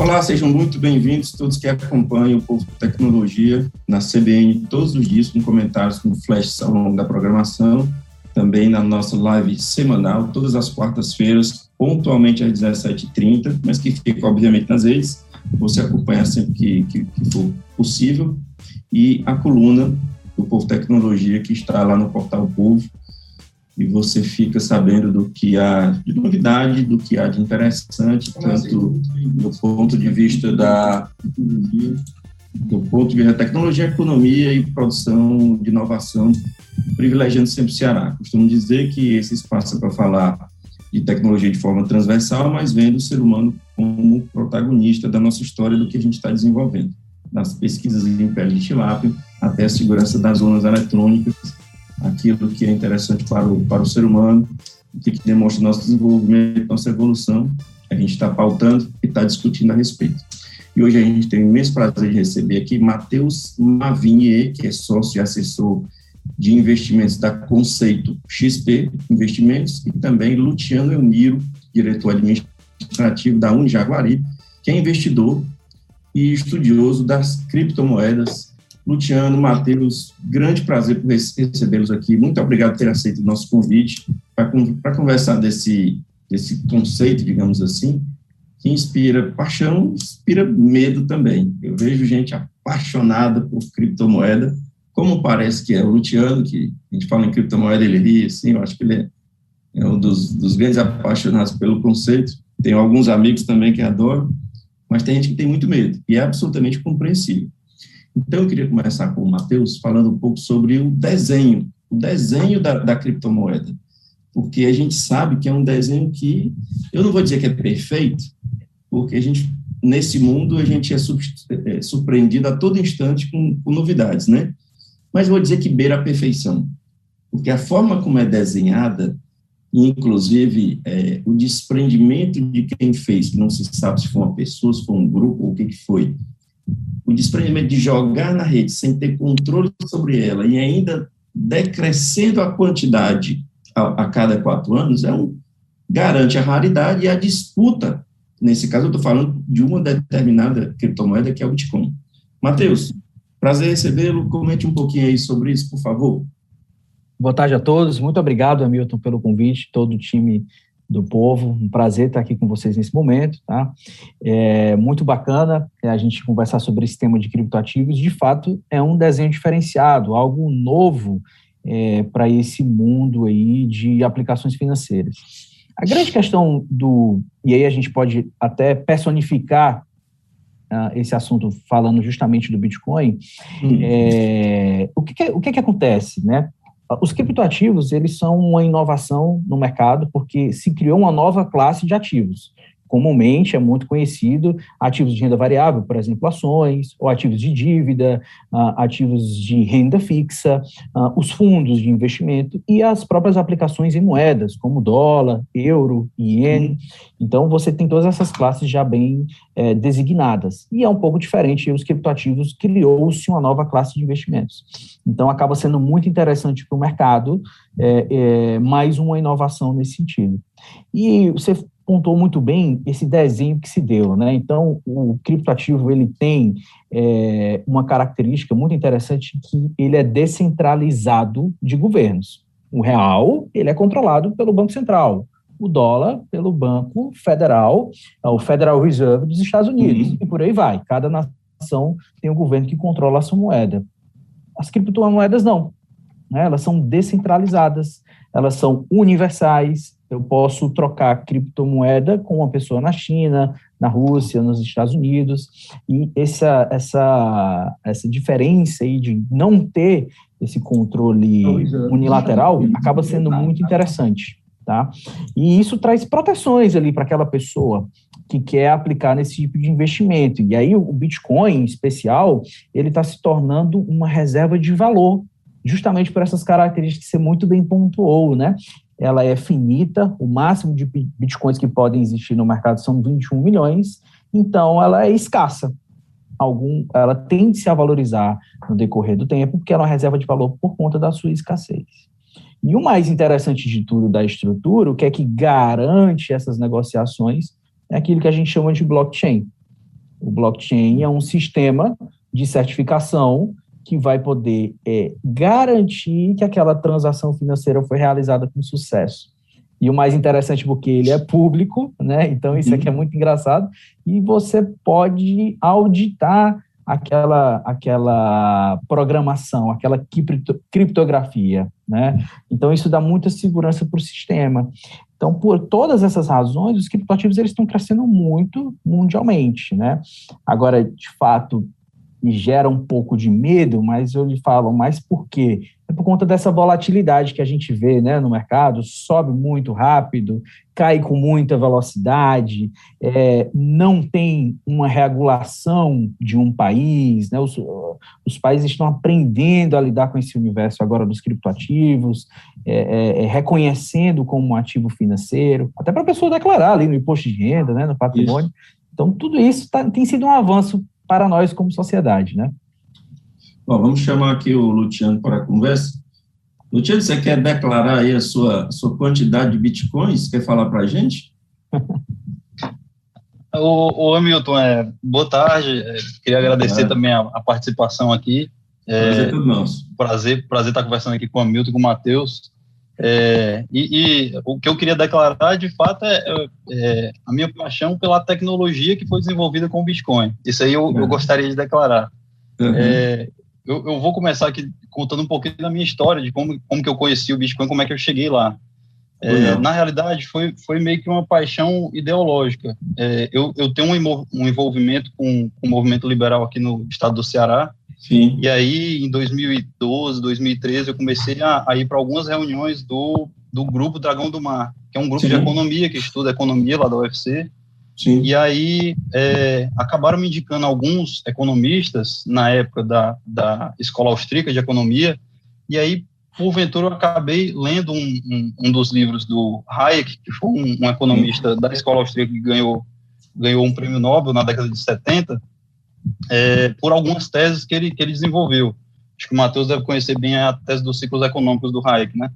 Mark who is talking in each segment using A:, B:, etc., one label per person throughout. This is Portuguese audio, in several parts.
A: Olá, sejam muito bem-vindos todos que acompanham o Povo Tecnologia na CBN todos os dias com comentários com flash ao longo da programação, também na nossa live semanal, todas as quartas-feiras, pontualmente às 17h30, mas que fica, obviamente, nas redes, você acompanha sempre que, que, que for possível, e a coluna do Povo Tecnologia, que está lá no Portal Povo, e você fica sabendo do que há de novidade, do que há de interessante, tanto do ponto de vista da do ponto de vista da tecnologia, economia e produção de inovação, privilegiando sempre o Ceará. Costumo dizer que esse espaço é para falar de tecnologia de forma transversal, mas vendo o ser humano como protagonista da nossa história, do que a gente está desenvolvendo, das pesquisas em pele de tilápia até a segurança das zonas eletrônicas, aquilo que é interessante para o, para o ser humano, que, demonstra nosso desenvolvimento, nossa evolução, a gente está pautando e está discutindo a respeito. E hoje a gente tem o imenso prazer de receber aqui Matheus Mavinier, que é sócio e assessor de investimentos da Conceito XP Investimentos, e também Luciano Elmiro, diretor administrativo da Unijaguari, que é investidor e estudioso das criptomoedas. Luciano, Matheus, grande prazer por recebê-los aqui. Muito obrigado por ter aceito o nosso convite para conversar desse, desse conceito, digamos assim, que inspira paixão, inspira medo também. Eu vejo gente apaixonada por criptomoeda, como parece que é o Luciano, que a gente fala em criptomoeda, ele ri, assim, eu acho que ele é, é um dos, dos grandes apaixonados pelo conceito. Tenho alguns amigos também que adoram, mas tem gente que tem muito medo, e é absolutamente compreensível. Então, eu queria começar com o Matheus falando um pouco sobre o desenho, o desenho da, da criptomoeda, porque a gente sabe que é um desenho que, eu não vou dizer que é perfeito, porque a gente, nesse mundo, a gente é, é surpreendido a todo instante com, com novidades, né? Mas vou dizer que beira a perfeição, porque a forma como é desenhada, inclusive é, o desprendimento de quem fez, que não se sabe se foi uma pessoa, se foi um grupo ou o que, que foi, o desprendimento de jogar na rede sem ter controle sobre ela e ainda decrescendo a quantidade a, a cada quatro anos, é um, garante a raridade e a disputa. Nesse caso, eu estou falando de uma determinada criptomoeda, que é o Bitcoin. Matheus, prazer recebê-lo. Comente um pouquinho aí sobre isso, por favor.
B: Boa tarde a todos. Muito obrigado, Hamilton, pelo convite, todo o time do povo. Um prazer estar aqui com vocês nesse momento, tá? É muito bacana a gente conversar sobre esse tema de criptoativos. De fato, é um desenho diferenciado, algo novo é, para esse mundo aí de aplicações financeiras. A grande questão do, e aí a gente pode até personificar uh, esse assunto falando justamente do Bitcoin, hum. é, o, que, que, o que, que acontece, né? Os criptoativos, eles são uma inovação no mercado porque se criou uma nova classe de ativos comumente é muito conhecido ativos de renda variável, por exemplo, ações, ou ativos de dívida, uh, ativos de renda fixa, uh, os fundos de investimento e as próprias aplicações em moedas, como dólar, euro, iene. Então, você tem todas essas classes já bem é, designadas. E é um pouco diferente, os criptoativos criou-se uma nova classe de investimentos. Então, acaba sendo muito interessante para o mercado, é, é, mais uma inovação nesse sentido. E você pontuou muito bem esse desenho que se deu, né? Então, o criptoativo ele tem é, uma característica muito interessante que ele é descentralizado de governos. O real ele é controlado pelo Banco Central, o dólar pelo Banco Federal, o Federal Reserve dos Estados Unidos, uhum. e por aí vai. Cada nação tem um governo que controla a sua moeda. As criptomoedas não, né? elas são descentralizadas, elas são universais, eu posso trocar criptomoeda com uma pessoa na China, na Rússia, nos Estados Unidos, e essa, essa, essa diferença aí de não ter esse controle unilateral acaba sendo muito interessante. Tá? E isso traz proteções ali para aquela pessoa que quer aplicar nesse tipo de investimento. E aí o Bitcoin, em especial, ele está se tornando uma reserva de valor justamente por essas características que você muito bem pontuou, né? ela é finita, o máximo de bitcoins que podem existir no mercado são 21 milhões, então ela é escassa. Algum, ela tende-se a valorizar no decorrer do tempo, porque ela é uma reserva de valor por conta da sua escassez. E o mais interessante de tudo da estrutura, o que é que garante essas negociações, é aquilo que a gente chama de blockchain. O blockchain é um sistema de certificação que vai poder é, garantir que aquela transação financeira foi realizada com sucesso. E o mais interessante porque ele é público, né? Então isso aqui é muito engraçado e você pode auditar aquela aquela programação, aquela cripto, criptografia, né? Então isso dá muita segurança para o sistema. Então, por todas essas razões, os criptoativos eles estão crescendo muito mundialmente, né? Agora, de fato, e gera um pouco de medo, mas eu lhe falo, mas por quê? É por conta dessa volatilidade que a gente vê né, no mercado, sobe muito rápido, cai com muita velocidade, é, não tem uma regulação de um país, né, os, os, países estão aprendendo a lidar com esse universo agora dos criptoativos, é, é, é reconhecendo como um ativo financeiro, até para a pessoa declarar ali no imposto de renda, né, no patrimônio. Isso. Então, tudo isso tá, tem sido um avanço para nós como sociedade, né?
A: Bom, vamos chamar aqui o Luciano para a conversa. Luciano, você quer declarar aí a sua, a sua quantidade de bitcoins? Quer falar para a gente?
C: o, o Hamilton, é, boa tarde. É, queria agradecer é. também a, a, participação aqui.
A: É, prazer é tudo nosso.
C: Prazer, prazer estar conversando aqui com o Hamilton e com o Matheus. É, e, e, o que eu queria declarar, de fato, é, é, é, a minha paixão pela tecnologia que foi desenvolvida com o Bitcoin. Isso aí eu, eu gostaria de declarar. Uhum. É, eu, eu, vou começar aqui contando um pouquinho da minha história, de como, como que eu conheci o Bitcoin, como é que eu cheguei lá. É, na realidade, foi, foi meio que uma paixão ideológica. É, eu, eu tenho um, um envolvimento com, com o movimento liberal aqui no estado do Ceará, Sim. E aí, em 2012, 2013, eu comecei a, a ir para algumas reuniões do, do Grupo Dragão do Mar, que é um grupo Sim. de economia que estuda economia lá da UFC. Sim. E aí, é, acabaram me indicando alguns economistas na época da, da Escola Austríaca de Economia. E aí, porventura, eu acabei lendo um, um, um dos livros do Hayek, que foi um, um economista da Escola Austríaca que ganhou, ganhou um prêmio Nobel na década de 70 é, por algumas teses que ele, que ele desenvolveu. Acho que o Matheus deve conhecer bem a tese dos ciclos econômicos do Hayek, né?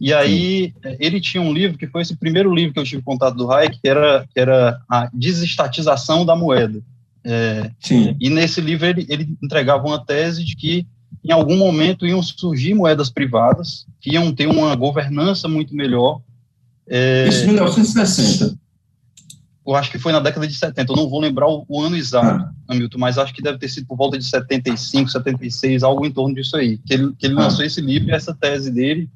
C: E aí, Sim. ele tinha um livro, que foi esse primeiro livro que eu tive contato do Hayek, que era, que era a desestatização da moeda. É, Sim. E nesse livro ele, ele entregava uma tese de que em algum momento iam surgir moedas privadas, que iam ter uma governança muito melhor.
A: É, Isso em 1960
C: eu acho que foi na década de 70, eu não vou lembrar o, o ano exato, ah. Hamilton, mas acho que deve ter sido por volta de 75, 76, algo em torno disso aí, que ele, que ele ah. lançou esse livro essa tese dele,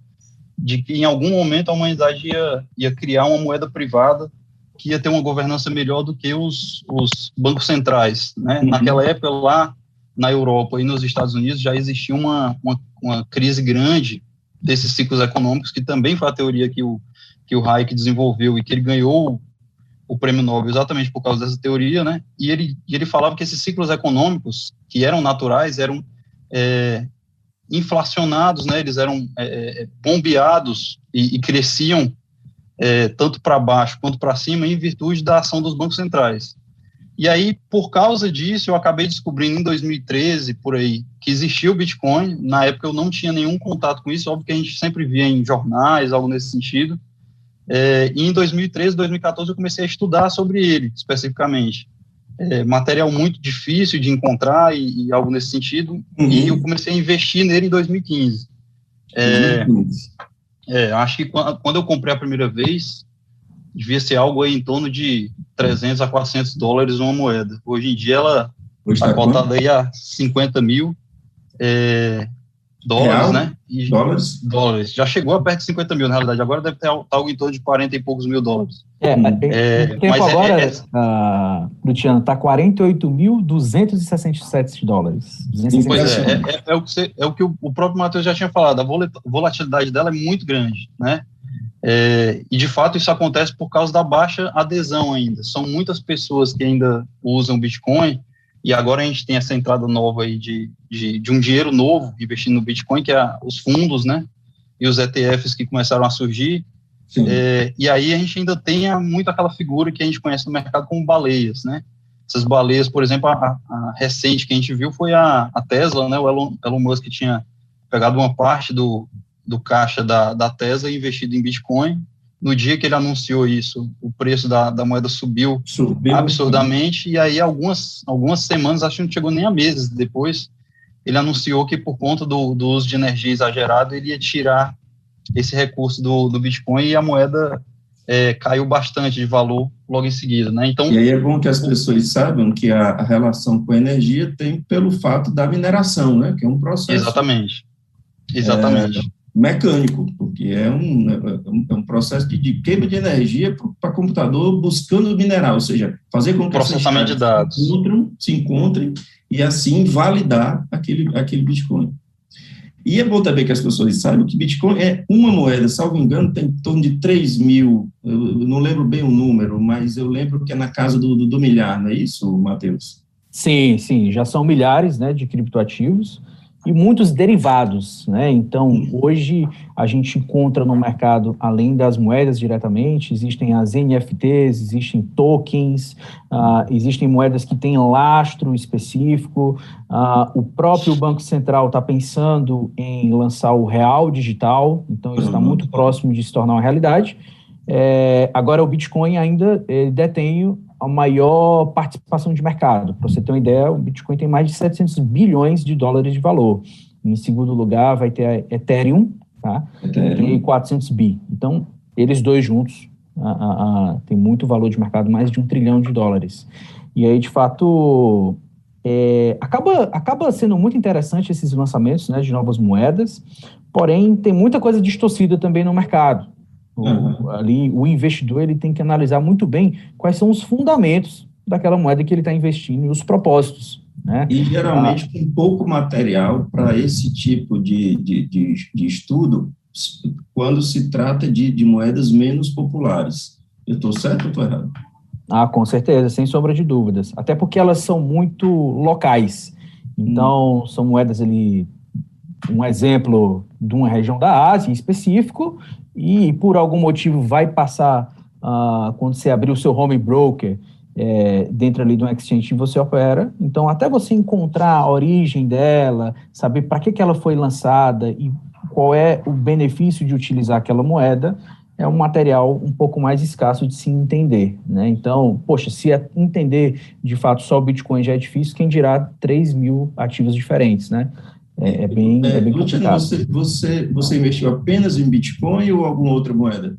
C: de que em algum momento a humanidade ia, ia criar uma moeda privada que ia ter uma governança melhor do que os, os bancos centrais, né? Uhum. Naquela época lá na Europa e nos Estados Unidos já existia uma, uma, uma crise grande desses ciclos econômicos, que também foi a teoria que o, que o Hayek desenvolveu e que ele ganhou o prêmio Nobel exatamente por causa dessa teoria, né? E ele, e ele falava que esses ciclos econômicos, que eram naturais, eram é, inflacionados, né? Eles eram é, é bombeados e, e cresciam é, tanto para baixo quanto para cima em virtude da ação dos bancos centrais. E aí, por causa disso, eu acabei descobrindo em 2013, por aí, que existia o Bitcoin. Na época eu não tinha nenhum contato com isso, óbvio que a gente sempre via em jornais, algo nesse sentido. É, e em 2013, 2014, eu comecei a estudar sobre ele, especificamente. É, material muito difícil de encontrar e, e algo nesse sentido, uhum. e eu comecei a investir nele em 2015. É, é, acho que quando eu comprei a primeira vez, devia ser algo aí em torno de 300 a 400 dólares uma moeda. Hoje em dia ela está tá cotada aí a 50 mil. É, dólares, Real? né?
A: E, dólares?
C: Dólares. Já chegou a perto de 50 mil, na realidade. Agora deve ter algo em torno de 40 e poucos mil dólares.
B: É, é tempo mas é, agora, é, é, uh, Luciano, está 48.267 dólares.
C: Pois é, é, é, o que você, é o que o, o próprio Matheus já tinha falado. A volatilidade dela é muito grande, né? É, e de fato isso acontece por causa da baixa adesão ainda. São muitas pessoas que ainda usam Bitcoin e agora a gente tem essa entrada nova aí de, de, de um dinheiro novo investindo no Bitcoin, que é os fundos, né? E os ETFs que começaram a surgir. É, e aí a gente ainda tem muito aquela figura que a gente conhece no mercado como baleias, né? Essas baleias, por exemplo, a, a recente que a gente viu foi a, a Tesla, né? O Elon, Elon Musk tinha pegado uma parte do, do caixa da, da Tesla e investido em Bitcoin. No dia que ele anunciou isso, o preço da, da moeda subiu, subiu, absurdamente, e aí algumas, algumas semanas, acho que não chegou nem a meses depois, ele anunciou que por conta do, do uso de energia exagerado, ele ia tirar esse recurso do, do Bitcoin e a moeda é, caiu bastante de valor logo em seguida, né?
A: Então, e aí é bom que as pessoas saibam que a, a relação com a energia tem pelo fato da mineração, né? Que é um processo.
C: Exatamente. Exatamente. É,
A: mecânico, porque é um, é um processo de, de queima de energia para computador buscando mineral, ou seja, fazer com que
C: processamento de dados
A: se encontrem, se encontrem e assim validar aquele, aquele Bitcoin. E é bom também que as pessoas saibam que Bitcoin é uma moeda, salvo engano, tem em torno de 3 mil, eu não lembro bem o número, mas eu lembro que é na casa do, do, do milhar, não é isso, Matheus?
B: Sim, sim, já são milhares né, de criptoativos e muitos derivados, né? Então, hoje a gente encontra no mercado, além das moedas diretamente, existem as NFTs, existem tokens, uh, existem moedas que têm lastro específico. Uh, o próprio Banco Central está pensando em lançar o real digital, então isso está muito próximo de se tornar uma realidade. É, agora, o Bitcoin ainda detém a maior participação de mercado. Para você ter uma ideia, o Bitcoin tem mais de 700 bilhões de dólares de valor. Em segundo lugar, vai ter a Ethereum, tá? Ethereum. tem 400 bi. Então, eles dois juntos a, a, a, tem muito valor de mercado, mais de um trilhão de dólares. E aí, de fato, é, acaba, acaba sendo muito interessante esses lançamentos né, de novas moedas, porém, tem muita coisa distorcida também no mercado. O. Ali, o investidor ele tem que analisar muito bem quais são os fundamentos daquela moeda que ele está investindo e os propósitos. Né?
A: E geralmente ah, com pouco material para esse tipo de, de, de, de, estudo, quando se trata de, de moedas menos populares. Eu estou certo ou estou errado?
B: Ah, com certeza, sem sombra de dúvidas. Até porque elas são muito locais. Então, hum. são moedas ali, um exemplo de uma região da Ásia em específico, e por algum motivo vai passar uh, quando você abrir o seu home broker é, dentro ali de um exchange você opera. Então, até você encontrar a origem dela, saber para que, que ela foi lançada e qual é o benefício de utilizar aquela moeda, é um material um pouco mais escasso de se entender, né? Então, poxa, se é entender de fato só o Bitcoin já é difícil, quem dirá 3 mil ativos diferentes, né? É, é bem, é, é bem complicado.
A: Você, você, você investiu apenas em Bitcoin ou alguma outra moeda?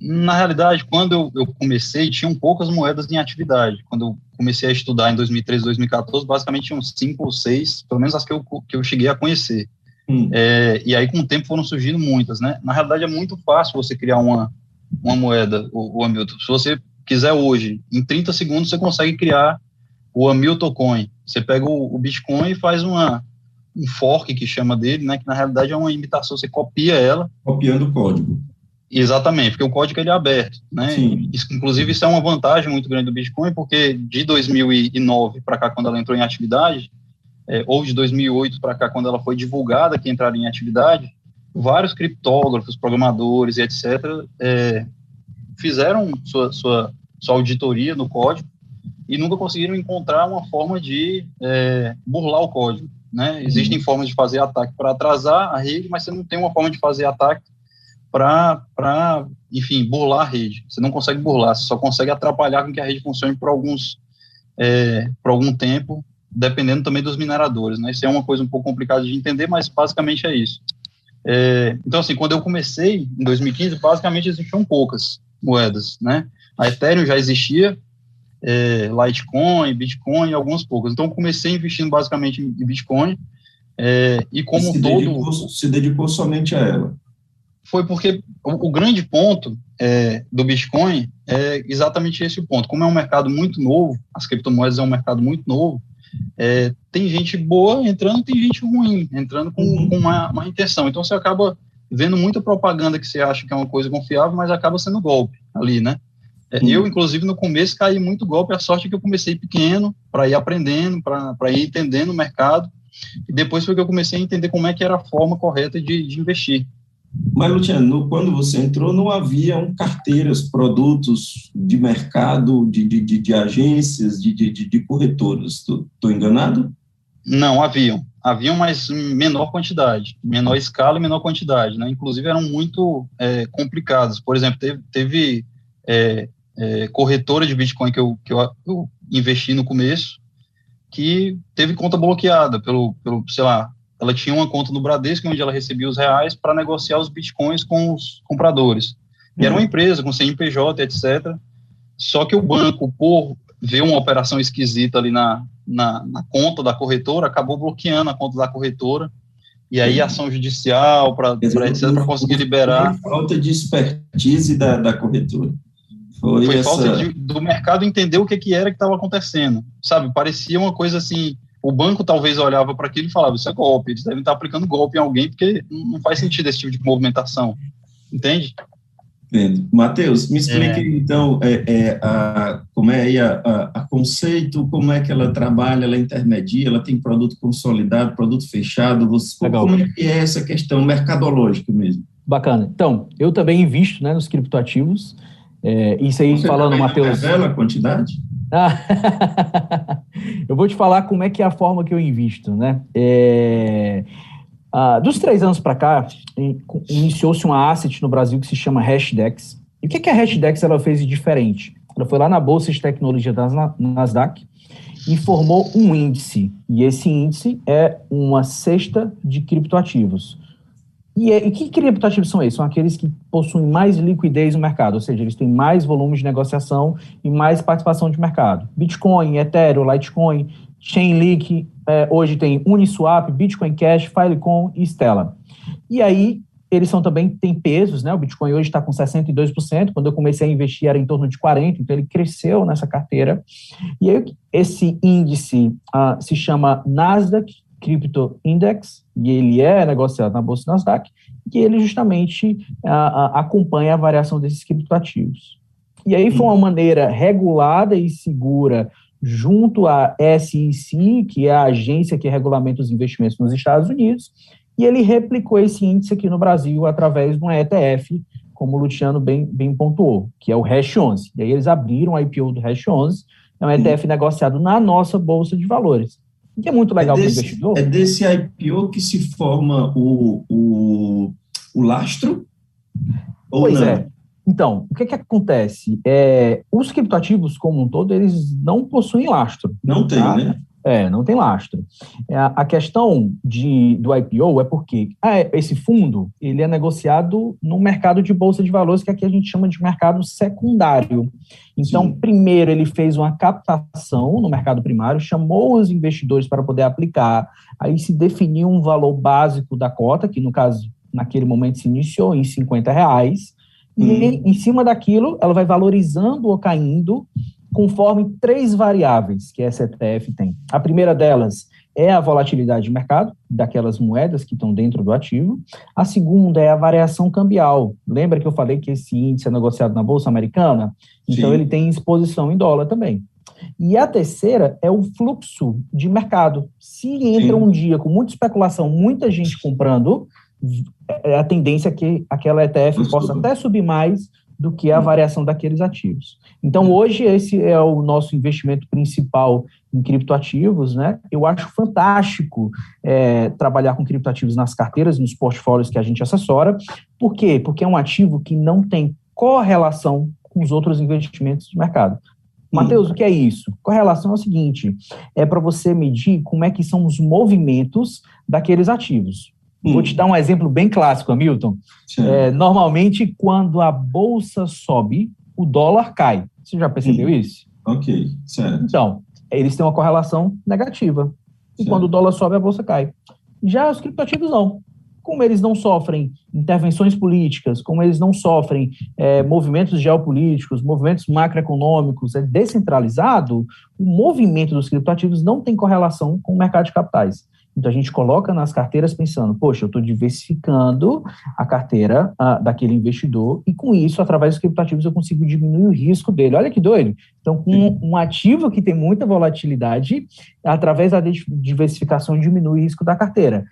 C: Na realidade, quando eu, eu, comecei, tinham poucas moedas em atividade. Quando eu comecei a estudar em 2013, 2014, basicamente tinham cinco ou seis, pelo menos as que eu, que eu cheguei a conhecer. Hum. É, e aí, com o tempo, foram surgindo muitas, né? Na realidade, é muito fácil você criar uma, uma moeda, o, o Hamilton. Se você quiser hoje, em 30 segundos, você consegue criar o Hamilton Coin. Você pega o, o Bitcoin e faz uma, um fork que chama dele, né, que na realidade é uma imitação, você copia ela.
A: Copiando o código.
C: Exatamente, porque o código ele é aberto, né? Isso, inclusive isso é uma vantagem muito grande do Bitcoin, porque de 2009 para cá, quando ela entrou em atividade, é, ou de 2008 para cá, quando ela foi divulgada que entraria em atividade, vários criptógrafos, programadores e etc. É, fizeram sua, sua, sua auditoria no código e nunca conseguiram encontrar uma forma de é, burlar o código. Né? Existem uhum. formas de fazer ataque para atrasar a rede, mas você não tem uma forma de fazer ataque para, enfim, burlar a rede. Você não consegue burlar, você só consegue atrapalhar com que a rede funcione por alguns é, por algum tempo, dependendo também dos mineradores. Né? Isso é uma coisa um pouco complicada de entender, mas basicamente é isso. É, então, assim, quando eu comecei, em 2015, basicamente existiam poucas moedas, né? A Ethereum já existia, é, Litecoin, Bitcoin e alguns poucos. Então, comecei investindo basicamente em Bitcoin é, e como
A: se
C: todo...
A: Dedicou, se dedicou somente a ela.
C: Foi porque o, o grande ponto é, do Bitcoin é exatamente esse ponto. Como é um mercado muito novo, as criptomoedas é um mercado muito novo, é, tem gente boa entrando, tem gente ruim entrando com, uhum. com uma, uma intenção. Então, você acaba vendo muita propaganda que você acha que é uma coisa confiável, mas acaba sendo golpe ali, né? É, eu, inclusive, no começo caí muito golpe. A sorte é que eu comecei pequeno, para ir aprendendo, para ir entendendo o mercado. E depois foi que eu comecei a entender como é que era a forma correta de, de investir.
A: Mas, Luciano, quando você entrou, não haviam carteiras, produtos de mercado, de, de, de, de agências, de, de, de corretoras. Estou enganado?
C: Não, haviam. haviam mais menor quantidade, menor escala e menor quantidade, né? Inclusive eram muito é, complicadas. Por exemplo, teve, teve é, é, corretora de Bitcoin que, eu, que eu, eu, investi no começo que teve conta bloqueada pelo, pelo, sei lá, ela tinha uma conta no Bradesco onde ela recebia os reais para negociar os bitcoins com os compradores. E era uma uhum. empresa com CNPJ, etc. Só que o banco, por ver uma operação esquisita ali na, na, na conta da corretora, acabou bloqueando a conta da corretora. E aí, ação judicial para conseguir liberar.
A: Falta de expertise da, da corretora.
C: Foi, Foi essa... falta de, do mercado entender o que, que era que estava acontecendo. Sabe, parecia uma coisa assim. O banco talvez olhava para aquilo e falava: Isso é golpe, eles devem estar aplicando golpe em alguém, porque não faz sentido esse tipo de movimentação. Entende?
A: Entendo. Matheus, me explique é. então é, é, a, como é aí a, a, a, conceito, como é que ela trabalha, ela intermedia, ela tem produto consolidado, produto fechado, você, como é que é essa questão mercadológica mesmo?
B: Bacana. Então, eu também invisto né, nos criptoativos, é, isso aí você falando, Matheus...
A: revela a quantidade?
B: eu vou te falar como é que é a forma que eu invisto, né? É, ah, dos três anos para cá, iniciou-se uma asset no Brasil que se chama Hashdex. E o que, que a Hashdex ela fez de diferente? Ela foi lá na Bolsa de Tecnologia da Nasdaq e formou um índice. E esse índice é uma cesta de criptoativos. E, é, e que criptoativos são esses? São aqueles que possuem mais liquidez no mercado, ou seja, eles têm mais volume de negociação e mais participação de mercado. Bitcoin, Ethereum, Litecoin, Chainlink, é, hoje tem Uniswap, Bitcoin Cash, Filecoin e Stella. E aí, eles são também, têm pesos, né? O Bitcoin hoje está com 62%, quando eu comecei a investir era em torno de 40%, então ele cresceu nessa carteira. E aí, esse índice uh, se chama Nasdaq Crypto Index, e ele é negociado na Bolsa Nasdaq, e ele justamente uh, uh, acompanha a variação desses criptoativos. E aí foi uma maneira regulada e segura junto à SEC, que é a agência que regulamenta os investimentos nos Estados Unidos, e ele replicou esse índice aqui no Brasil através de um ETF, como o Luciano bem, bem pontuou, que é o Hash 11. E aí eles abriram o IPO do Hash 11, é um ETF negociado na nossa Bolsa de Valores. Que é muito legal é
A: para o
B: investidor.
A: É desse IPO que se forma o, o, o lastro?
B: pois não? é. Então, o que, que acontece? É, os criptoativos, como um todo, eles não possuem lastro.
A: Não tem, tá? né?
B: É, não tem lastro. É, a questão de, do IPO é porque ah, esse fundo ele é negociado no mercado de bolsa de valores, que aqui a gente chama de mercado secundário. Então, Sim. primeiro ele fez uma captação no mercado primário, chamou os investidores para poder aplicar, aí se definiu um valor básico da cota, que no caso, naquele momento se iniciou em 50 reais, e uhum. em cima daquilo, ela vai valorizando ou caindo conforme três variáveis que essa ETF tem. A primeira delas é a volatilidade de mercado daquelas moedas que estão dentro do ativo. A segunda é a variação cambial. Lembra que eu falei que esse índice é negociado na Bolsa Americana? Então, Sim. ele tem exposição em dólar também. E a terceira é o fluxo de mercado. Se entra Sim. um dia com muita especulação, muita gente comprando, é a tendência é que aquela ETF possa até subir mais do que a variação daqueles ativos. Então, hoje, esse é o nosso investimento principal em criptoativos, né? Eu acho fantástico é, trabalhar com criptoativos nas carteiras, nos portfólios que a gente assessora. Por quê? Porque é um ativo que não tem correlação com os outros investimentos do mercado. Matheus, o que é isso? Correlação é o seguinte: é para você medir como é que são os movimentos daqueles ativos. Hum. Vou te dar um exemplo bem clássico, Hamilton. É, normalmente, quando a bolsa sobe, o dólar cai. Você já percebeu hum. isso?
A: Ok, certo.
B: Então, eles têm uma correlação negativa. E certo. quando o dólar sobe, a bolsa cai. Já os criptoativos não. Como eles não sofrem intervenções políticas, como eles não sofrem é, movimentos geopolíticos, movimentos macroeconômicos, é descentralizado, o movimento dos criptoativos não tem correlação com o mercado de capitais. Então, a gente coloca nas carteiras pensando, poxa, eu estou diversificando a carteira uh, daquele investidor e, com isso, através dos criptativos, eu consigo diminuir o risco dele. Olha que doido. Então, com um, um ativo que tem muita volatilidade, através da diversificação, diminui o risco da carteira.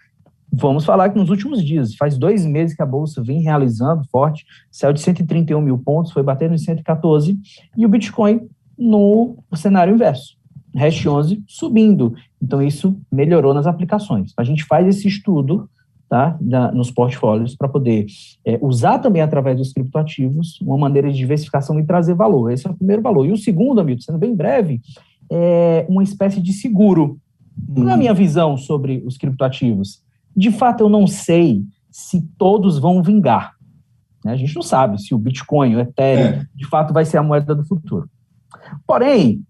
B: Vamos falar que nos últimos dias, faz dois meses que a Bolsa vem realizando forte, saiu de 131 mil pontos, foi batendo em 114, e o Bitcoin no cenário inverso Hash 11 subindo. Então, isso melhorou nas aplicações. A gente faz esse estudo tá, da, nos portfólios para poder é, usar também através dos criptoativos uma maneira de diversificação e trazer valor. Esse é o primeiro valor. E o segundo, Hamilton, sendo bem breve, é uma espécie de seguro. É a minha visão sobre os criptoativos? De fato, eu não sei se todos vão vingar. Né? A gente não sabe se o Bitcoin, o Ethereum, é. de fato vai ser a moeda do futuro. Porém,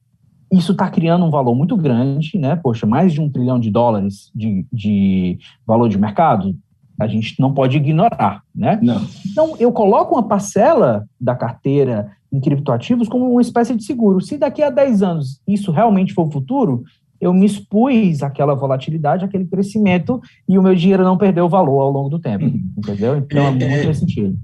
B: isso está criando um valor muito grande, né? Poxa, mais de um trilhão de dólares de, de valor de mercado, a gente não pode ignorar, né?
A: Não.
B: Então, eu coloco uma parcela da carteira em criptoativos como uma espécie de seguro. Se daqui a 10 anos isso realmente for o futuro, eu me expus àquela volatilidade, àquele crescimento, e o meu dinheiro não perdeu valor ao longo do tempo, uhum. entendeu? Então, é, é muito é, nesse sentido.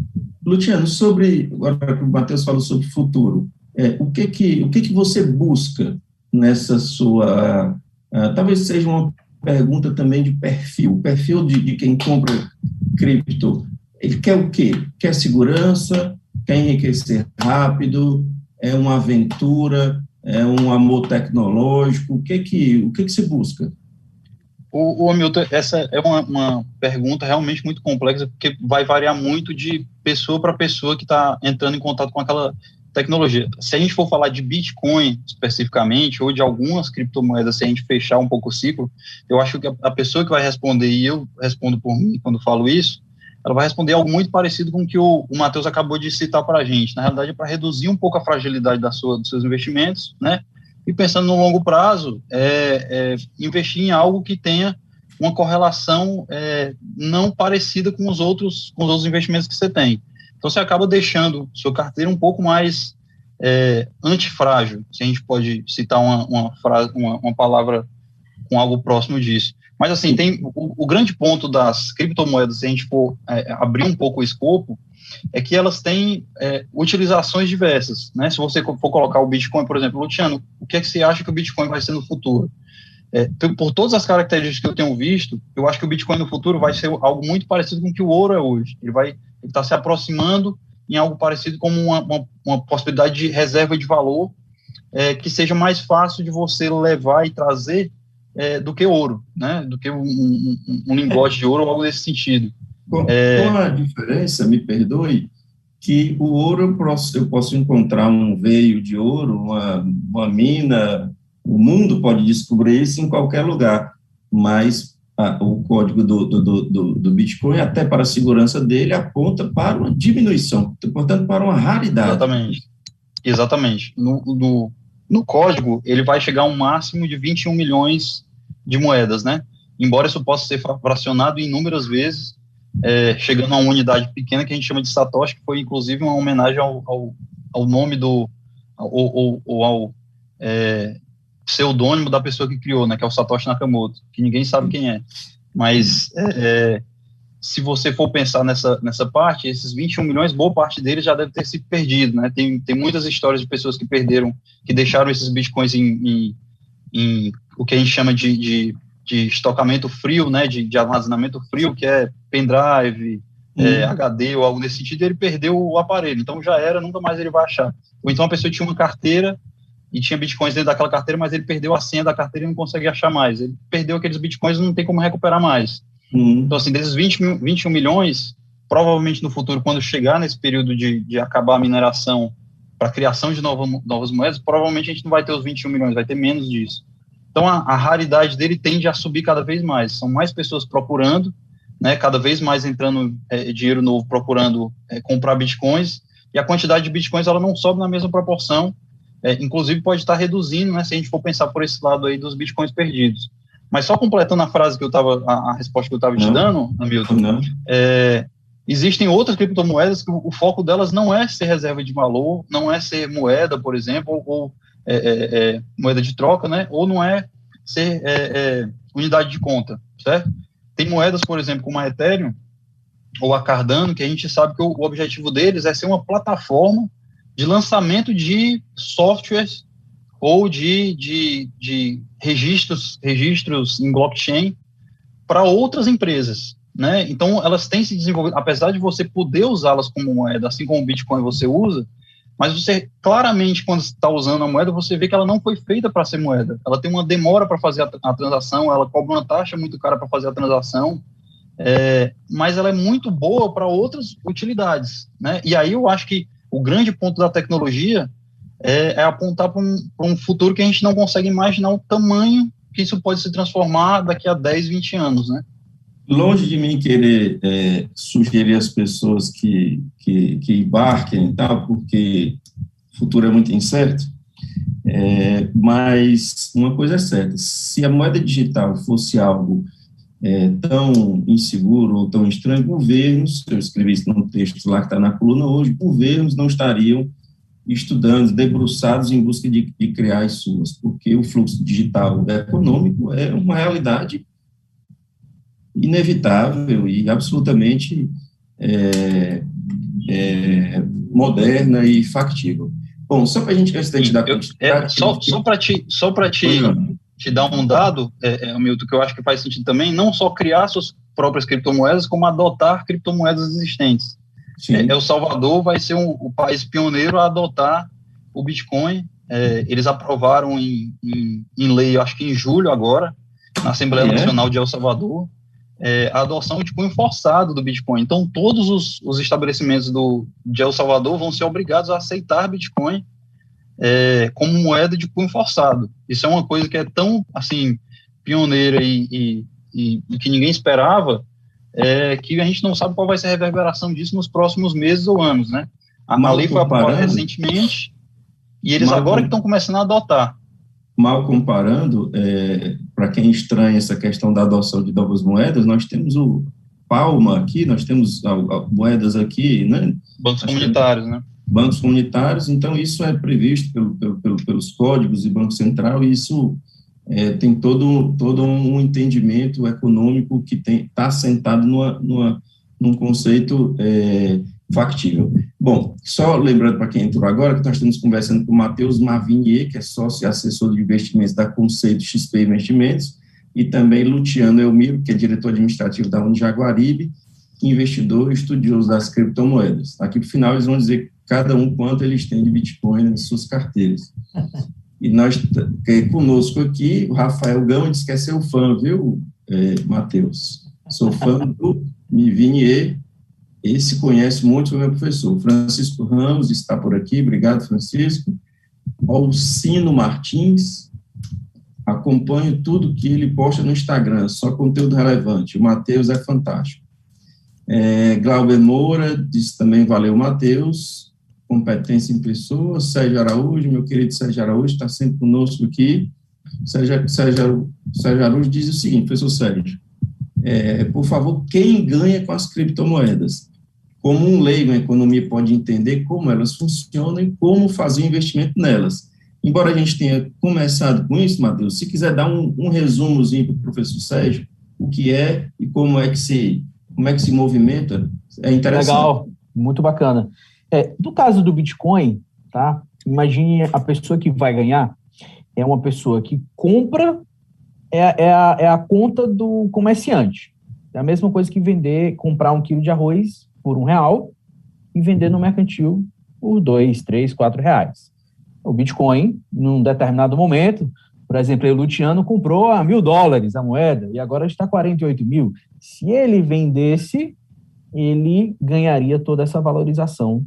A: Luciano, sobre, agora que o Matheus falou sobre futuro, é, o, que que, o que que você busca nessa sua, uh, talvez seja uma pergunta também de perfil, o perfil de, de quem compra cripto, ele quer o quê? Quer segurança, quer enriquecer rápido, é uma aventura, é um amor tecnológico, o que que, o que, que se busca?
C: O, o Hamilton, essa é uma, uma, pergunta realmente muito complexa, porque vai variar muito de pessoa para pessoa que está entrando em contato com aquela tecnologia. Se a gente for falar de Bitcoin especificamente, ou de algumas criptomoedas, se a gente fechar um pouco o ciclo, eu acho que a, pessoa que vai responder, e eu respondo por mim quando falo isso, ela vai responder algo muito parecido com o que o, o Matheus acabou de citar para a gente. Na realidade, é para reduzir um pouco a fragilidade da sua, dos seus investimentos, né? E pensando no longo prazo, é, é investir em algo que tenha uma correlação é, não parecida com os outros com os outros investimentos que você tem. Então você acaba deixando sua carteira um pouco mais é, antifrágil, se a gente pode citar uma, uma, frase, uma, uma palavra com algo próximo disso. Mas assim, tem o, o, grande ponto das criptomoedas, se a gente for é, abrir um pouco o escopo, é que elas têm é, utilizações diversas. Né? Se você for colocar o Bitcoin, por exemplo, Luciano, o que é que você acha que o Bitcoin vai ser no futuro? É, por todas as características que eu tenho visto, eu acho que o Bitcoin no futuro vai ser algo muito parecido com o que o ouro é hoje. Ele vai estar tá se aproximando em algo parecido como uma, uma, uma possibilidade de reserva de valor é, que seja mais fácil de você levar e trazer é, do que ouro, né? Do que um, um, um lingote de ouro ou algo desse sentido.
A: Com, é... com, a diferença, me perdoe, que o ouro eu posso, eu posso encontrar um veio de ouro, uma, uma mina o mundo pode descobrir isso em qualquer lugar, mas o código do, do, do, do, Bitcoin, até para a segurança dele, aponta para uma diminuição, portanto, para uma raridade.
C: Exatamente. Exatamente. No, no, código, ele vai chegar a um máximo de 21 milhões de moedas, né? Embora isso possa ser fracionado inúmeras vezes, é, chegando a uma unidade pequena que a gente chama de Satoshi, que foi inclusive uma homenagem ao, ao, ao nome do, ou ao, ao é, pseudônimo da pessoa que criou, né, que é o Satoshi Nakamoto, que ninguém sabe quem é. Mas é, é se você for pensar nessa, nessa parte, esses 21 milhões, boa parte deles já deve ter se perdido, né? Tem, tem muitas histórias de pessoas que perderam, que deixaram esses bitcoins em, em, em o que a gente chama de, de, de estocamento frio, né? De, de, armazenamento frio, que é pendrive, é, uhum. é, HD ou algo nesse sentido, ele perdeu o aparelho. Então já era, nunca mais ele vai achar. Ou então a pessoa tinha uma carteira e tinha bitcoins dentro daquela carteira, mas ele perdeu a senha da carteira e não consegue achar mais. Ele perdeu aqueles bitcoins e não tem como recuperar mais. Uhum. Então, assim, desses 20 mil, 21 milhões, provavelmente no futuro, quando chegar nesse período de, de acabar a mineração para a criação de nova, novas moedas, provavelmente a gente não vai ter os 21 milhões, vai ter menos disso. Então, a, a raridade dele tende a subir cada vez mais. São mais pessoas procurando, né, cada vez mais entrando é, dinheiro novo procurando é, comprar bitcoins, e a quantidade de bitcoins ela não sobe na mesma proporção é, inclusive pode estar reduzindo, né, se a gente for pensar por esse lado aí dos bitcoins perdidos. Mas só completando a frase que eu estava, a, a, resposta que eu estava te dando, Hamilton, é, existem outras criptomoedas que o, o, foco delas não é ser reserva de valor, não é ser moeda, por exemplo, ou, ou é, é, é moeda de troca, né, ou não é ser é, unidade de conta, certo? Tem moedas, por exemplo, como a Ethereum ou a Cardano, que a gente sabe que o, o objetivo deles é ser uma plataforma de lançamento de softwares ou de, de, de registros, registros em blockchain para outras empresas. Né? Então, elas têm se desenvolvido, apesar de você poder usá-las como moeda, assim como o Bitcoin você usa, mas você claramente, quando está usando a moeda, você vê que ela não foi feita para ser moeda. Ela tem uma demora para fazer a, a, transação, ela cobra uma taxa muito cara para fazer a transação, é, mas ela é muito boa para outras utilidades. Né? E aí eu acho que o grande ponto da tecnologia é, é apontar para um, um futuro que a gente não consegue imaginar o tamanho que isso pode se transformar daqui a 10, 20 anos, né?
A: longe de mim querer é, sugerir às pessoas que, que, que embarquem e tal, porque o futuro é muito incerto, é, mas uma coisa é certa, se a moeda digital fosse algo é, tão inseguro ou tão estranho, governos, eu escrevi isso num texto lá que está na coluna hoje, governos não estariam estudando, debruçados em busca de, de criar as suas, porque o fluxo digital econômico é uma realidade inevitável e absolutamente é, é, moderna e factível. Bom, só para a gente, antes de dar
C: é, Só, só para te, só te, te dar um dado, é, é, Milton, que eu acho que faz sentido também, não só criar suas próprias criptomoedas, como adotar criptomoedas existentes. É, El Salvador vai ser um, o país pioneiro a adotar o Bitcoin. É, eles aprovaram em, em, em, lei, acho que em julho agora, na Assembleia é? Nacional de El Salvador, é, a adoção de cunho forçado do Bitcoin. Então, todos os, os estabelecimentos do, de El Salvador vão ser obrigados a aceitar Bitcoin é, como moeda de cunho forçado. Isso é uma coisa que é tão, assim, pioneira e, e, e, e que ninguém esperava, é, que a gente não sabe qual vai ser a reverberação disso nos próximos meses ou anos, né? A, lei foi aprovada recentemente e eles Mal agora que estão começando a adotar
A: mal comparando, é, para quem estranha essa questão da adoção de novas moedas, nós temos o Palma aqui, nós temos a, a, moedas aqui, né?
C: Bancos comunitários, né?
A: Bancos comunitários, então isso é previsto pelo, pelo, pelo, pelos códigos e Banco Central, e isso é, tem todo, todo um entendimento econômico que está assentado numa, numa, num conceito é, factível. Bom, só lembrando para quem entrou agora que nós estamos conversando com o Matheus Mavinier, que é sócio e assessor de investimentos da Conceito XP Investimentos, e também Luciano Elmiro, que é diretor administrativo da Unijaguaribe, investidor e estudioso das criptomoedas. Aqui, para o final, eles vão dizer cada um quanto eles têm de Bitcoin nas suas carteiras. E nós, conosco aqui, o Rafael Gama disse que é seu fã, viu, é, Matheus? Sou fã do Mivinier, esse conhece muito o meu professor. Francisco Ramos está por aqui, obrigado, Francisco. Alcino Martins, acompanho tudo que ele posta no Instagram, só conteúdo relevante. O Matheus é fantástico. É, Glauber Moura diz também, valeu, Matheus. Competência em pessoa. Sérgio Araújo, meu querido Sérgio Araújo, está sempre conosco aqui. Sérgio, Sérgio, Sérgio Araújo diz o seguinte, professor Sérgio, é, por favor, quem ganha com as criptomoedas? Como um leigo em economia pode entender como elas funcionam e como fazer investimento nelas. Embora a gente tenha começado com isso, Matheus, se quiser dar um, um resumozinho para o professor Sérgio, o que é e como é que se, como é que se movimenta, é interessante.
B: Legal, muito bacana. É, no caso do Bitcoin, tá? Imagine a pessoa que vai ganhar é uma pessoa que compra é, é, a, é a conta do comerciante. É a mesma coisa que vender, comprar um quilo de arroz por um real e vender no mercantil por dois, três, quatro reais. O Bitcoin, num determinado momento, por exemplo, o Luciano comprou a mil dólares a moeda e agora está 48 mil. Se ele vendesse, ele ganharia toda essa valorização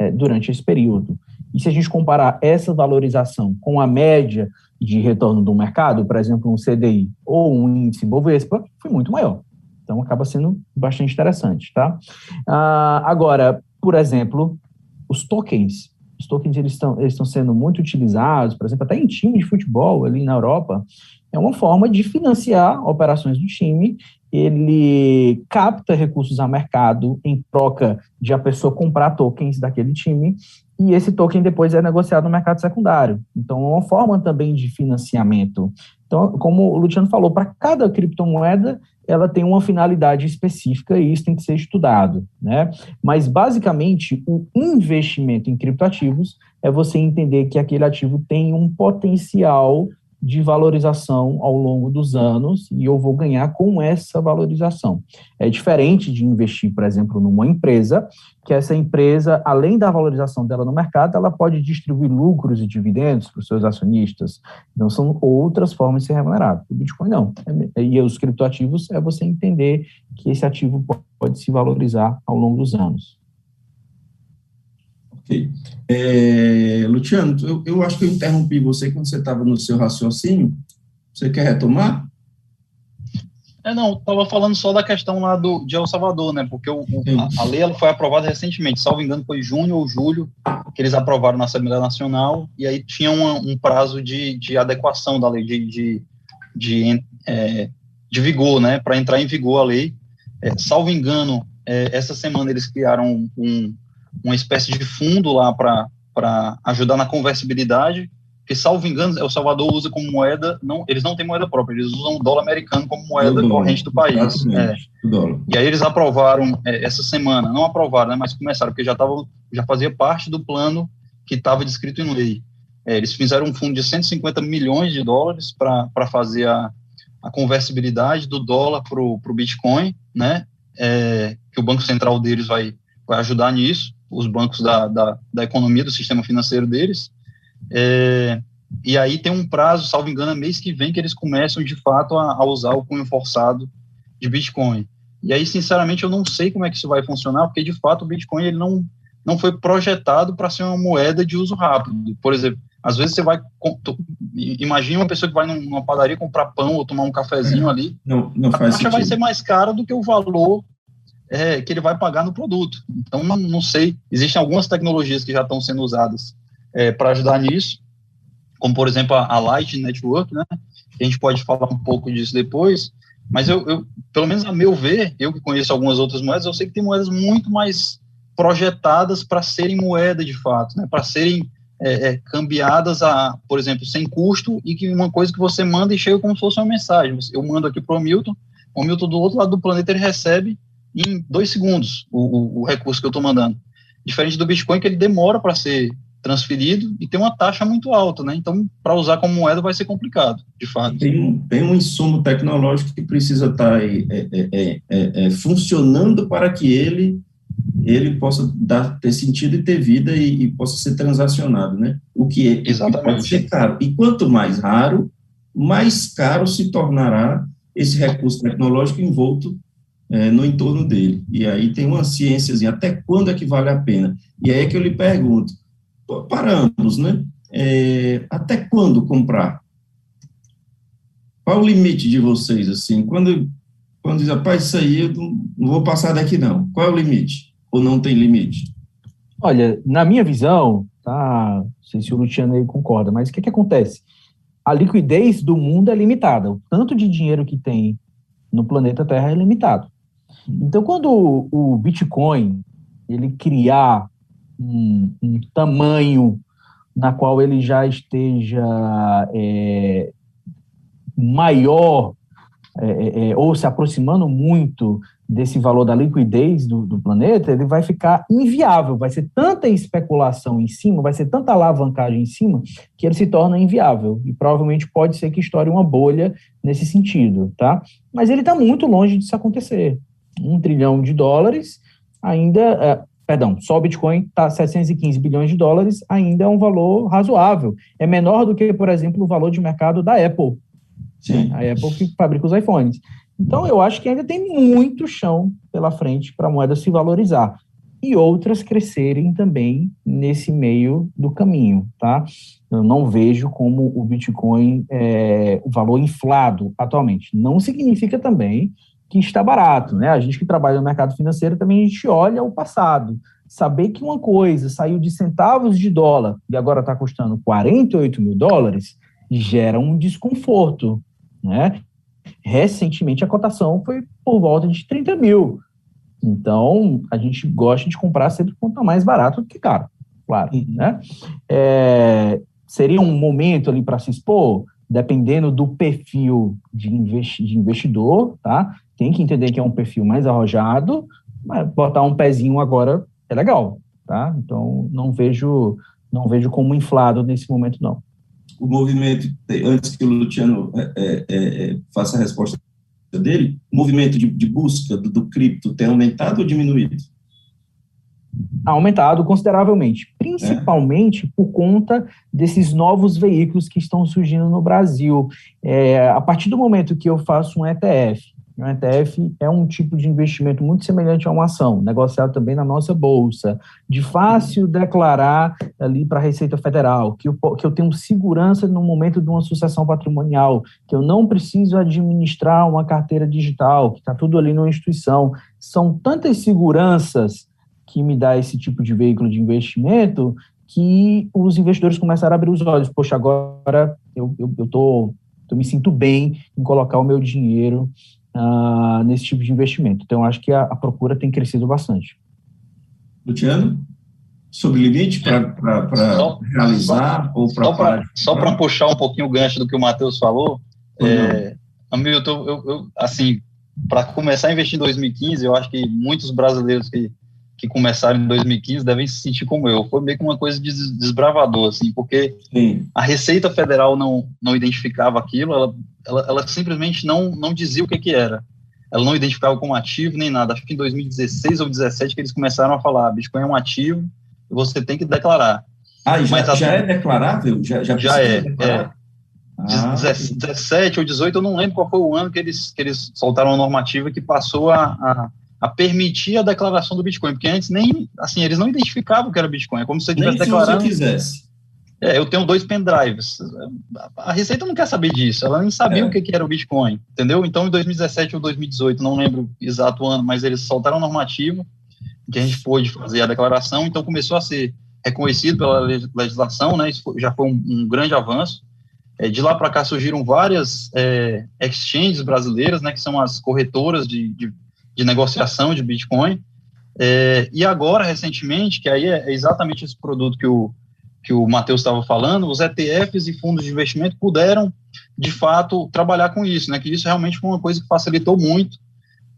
B: é, durante esse período. E se a gente comparar essa valorização com a média de retorno do mercado, por exemplo, um CDI ou um índice Bovespa, foi muito maior. Então, acaba sendo bastante interessante, tá? Ah, agora, por exemplo, os tokens. Os tokens, eles estão, eles estão sendo muito utilizados, por exemplo, até em time de futebol ali na Europa, é uma forma de financiar operações do time. Ele capta recursos a mercado em troca de a pessoa comprar tokens daquele time e esse token depois é negociado no mercado secundário. Então, é uma forma também de financiamento. Então, como o Luciano falou, para cada criptomoeda, ela tem uma finalidade específica e isso tem que ser estudado, né? Mas, basicamente, o investimento em criptoativos é você entender que aquele ativo tem um potencial de valorização ao longo dos anos e eu vou ganhar com essa valorização. É diferente de investir, por exemplo, numa empresa, que essa empresa, além da valorização dela no mercado, ela pode distribuir lucros e dividendos para os seus acionistas. Então, são outras formas de ser remunerado. O Bitcoin não. É, e os criptoativos é você entender que esse ativo pode se valorizar ao longo dos anos.
A: Ok. É, Luciano, eu, eu acho que eu interrompi você quando você estava no seu raciocínio. Você quer retomar?
C: É, não, estava falando só da questão lá do, de El Salvador, né? Porque o, a, a, lei ela foi aprovada recentemente, salvo engano, foi junho ou julho que eles aprovaram na Assembleia Nacional, e aí tinha uma, um prazo de, de adequação da lei, de, de, de, é, de vigor, né? Para entrar em vigor a lei. É, salvo engano, é, essa semana eles criaram um, uma espécie de fundo lá para ajudar na conversibilidade, que, salvo engano, El Salvador usa como moeda, não, eles não têm moeda própria, eles usam o dólar americano como moeda corrente do país. É. E aí eles aprovaram é, essa semana, não aprovaram, né, mas começaram, porque já, tava, já fazia parte do plano que estava descrito em lei. É, eles fizeram um fundo de 150 milhões de dólares para fazer a, a conversibilidade do dólar para o Bitcoin, né? É, que o Banco Central deles vai, vai ajudar nisso os bancos da, da, da economia, do sistema financeiro deles. É, e aí tem um prazo, salvo engano, é mês que vem que eles começam de fato a, a, usar o cunho forçado de Bitcoin. E aí, sinceramente, eu não sei como é que isso vai funcionar, porque de fato o Bitcoin ele não, não foi projetado para ser uma moeda de uso rápido. Por exemplo, às vezes você vai. Imagina uma pessoa que vai numa padaria comprar pão ou tomar um cafezinho é, ali.
A: Não, não faz a taxa
C: vai ser mais cara do que o valor é, que ele vai pagar no produto. Então, não, sei. Existem algumas tecnologias que já estão sendo usadas é, para ajudar nisso, como, por exemplo, a, a Light Network, né? A gente pode falar um pouco disso depois, mas eu, eu, pelo menos a meu ver, eu que conheço algumas outras moedas, eu sei que tem moedas muito mais projetadas para serem moeda de fato, né? Para serem é, é, cambiadas a, por exemplo, sem custo e que uma coisa que você manda e chega como se fosse uma mensagem. Eu mando aqui para o Milton, o Milton do outro lado do planeta ele recebe em dois segundos o, o, o recurso que eu estou mandando. Diferente do Bitcoin, que ele demora para ser transferido e tem uma taxa muito alta, né? Então, para usar como moeda vai ser complicado, de fato.
A: Tem um, tem um insumo tecnológico que precisa estar tá é, é, é, é, funcionando para que ele ele possa dar, ter sentido e ter vida e, e possa ser transacionado, né? O que, é, Exatamente. pode ser caro. E quanto mais raro, mais caro se tornará esse recurso tecnológico envolto é, no entorno dele. E aí tem uma ciência, até quando é que vale a pena? E aí é que eu lhe pergunto, para ambos, né? É, até quando comprar? Qual o limite de vocês, assim? Quando, quando diz, rapaz, isso aí eu não, não vou passar daqui, não. Qual é o limite? Ou não tem limite?
B: Olha, na minha visão, tá? Não sei se o Luciano aí concorda, mas o que, que acontece? A liquidez do mundo é limitada. O tanto de dinheiro que tem no planeta Terra é limitado. Então, quando o Bitcoin ele criar um, um tamanho na qual ele já esteja é, maior é, é, é, ou se aproximando muito desse valor da liquidez do, do, planeta, ele vai ficar inviável, vai ser tanta especulação em cima, vai ser tanta alavancagem em cima, que ele se torna inviável, e provavelmente pode ser que estoure uma bolha nesse sentido, tá? Mas ele está muito longe disso acontecer um trilhão de dólares, ainda, é, perdão, só o Bitcoin está 715 bilhões de dólares, ainda é um valor razoável. É menor do que, por exemplo, o valor de mercado da Apple. Sim. A Apple que fabrica os iPhones. Então, eu acho que ainda tem muito chão pela frente para a moeda se valorizar e outras crescerem também nesse meio do caminho, tá? Eu não vejo como o Bitcoin é o valor inflado atualmente. Não significa também que está barato, né? A gente que trabalha no mercado financeiro também a gente olha o passado. Saber que uma coisa saiu de centavos de dólar e agora está custando 48 mil dólares gera um desconforto, né? Recentemente a cotação foi por volta de 30 mil. Então a gente gosta de comprar sempre quanto mais barato do que caro, claro, né? É, seria um momento ali para se expor, dependendo do perfil de, investidor, tá? tem que entender que é um perfil mais arrojado, mas botar um pezinho agora é legal, tá? Então não vejo não vejo como inflado nesse momento não.
A: o movimento, antes que o Luciano é, é, é, faça a resposta dele, o movimento de, de busca do, do cripto tem aumentado ou diminuído?
B: Aumentado consideravelmente, principalmente é. por conta desses novos veículos que estão surgindo no Brasil. É, a partir do momento que eu faço um ETF, um ETF é um tipo de investimento muito semelhante a uma ação, negociado também na nossa bolsa, de fácil declarar ali para a Receita Federal, que eu, que eu tenho segurança no momento de uma sucessão patrimonial, que eu não preciso administrar uma carteira digital, que está tudo ali numa instituição. São tantas seguranças que me dá esse tipo de veículo de investimento que os investidores começaram a abrir os olhos. Poxa, agora eu, eu, eu, tô, eu me sinto bem em colocar o meu dinheiro uh, nesse tipo de investimento. Então, acho que a, a procura tem crescido bastante.
A: Luciano? Sobre limite para realizar
C: só, ou para. Só para puxar um pouquinho o gancho do que o Matheus falou, é, Hamilton, eu, eu, assim, para começar a investir em 2015, eu acho que muitos brasileiros que que começaram em 2015 devem se sentir como eu. Foi meio que uma coisa desbravador, assim, porque Sim. a Receita Federal não, não identificava aquilo, ela, ela, ela, simplesmente não, não dizia o que, que era. Ela não identificava como ativo nem nada. Acho que em 2016 ou 2017 que eles começaram a falar, Bitcoin é um ativo você tem que declarar.
A: Ah, e já, Mas, já é declarável? Já, já,
C: já é, é. Ah, 17 ou 18, eu não lembro qual foi o ano que eles, que eles soltaram a normativa que passou a, a a permitir a declaração do Bitcoin, porque antes nem, assim, eles não identificavam o que era Bitcoin, é como se você estivesse declarando...
A: se quisesse.
C: É, eu tenho dois pendrives. A Receita não quer saber disso, ela nem sabia é. o que, que era o Bitcoin, entendeu? Então, em 2017 ou 2018, não lembro exato ano, mas eles soltaram a normativa que a gente pôde fazer a declaração, então começou a ser reconhecido pela legislação, né? Isso já foi um, um grande avanço. É, de lá para cá surgiram várias é, exchanges brasileiras, né? Que são as corretoras de, de de negociação de Bitcoin. É, e agora, recentemente, que aí é exatamente esse produto que o, que o Matheus estava falando, os ETFs e fundos de investimento puderam, de fato, trabalhar com isso, né? Que isso realmente foi uma coisa que facilitou muito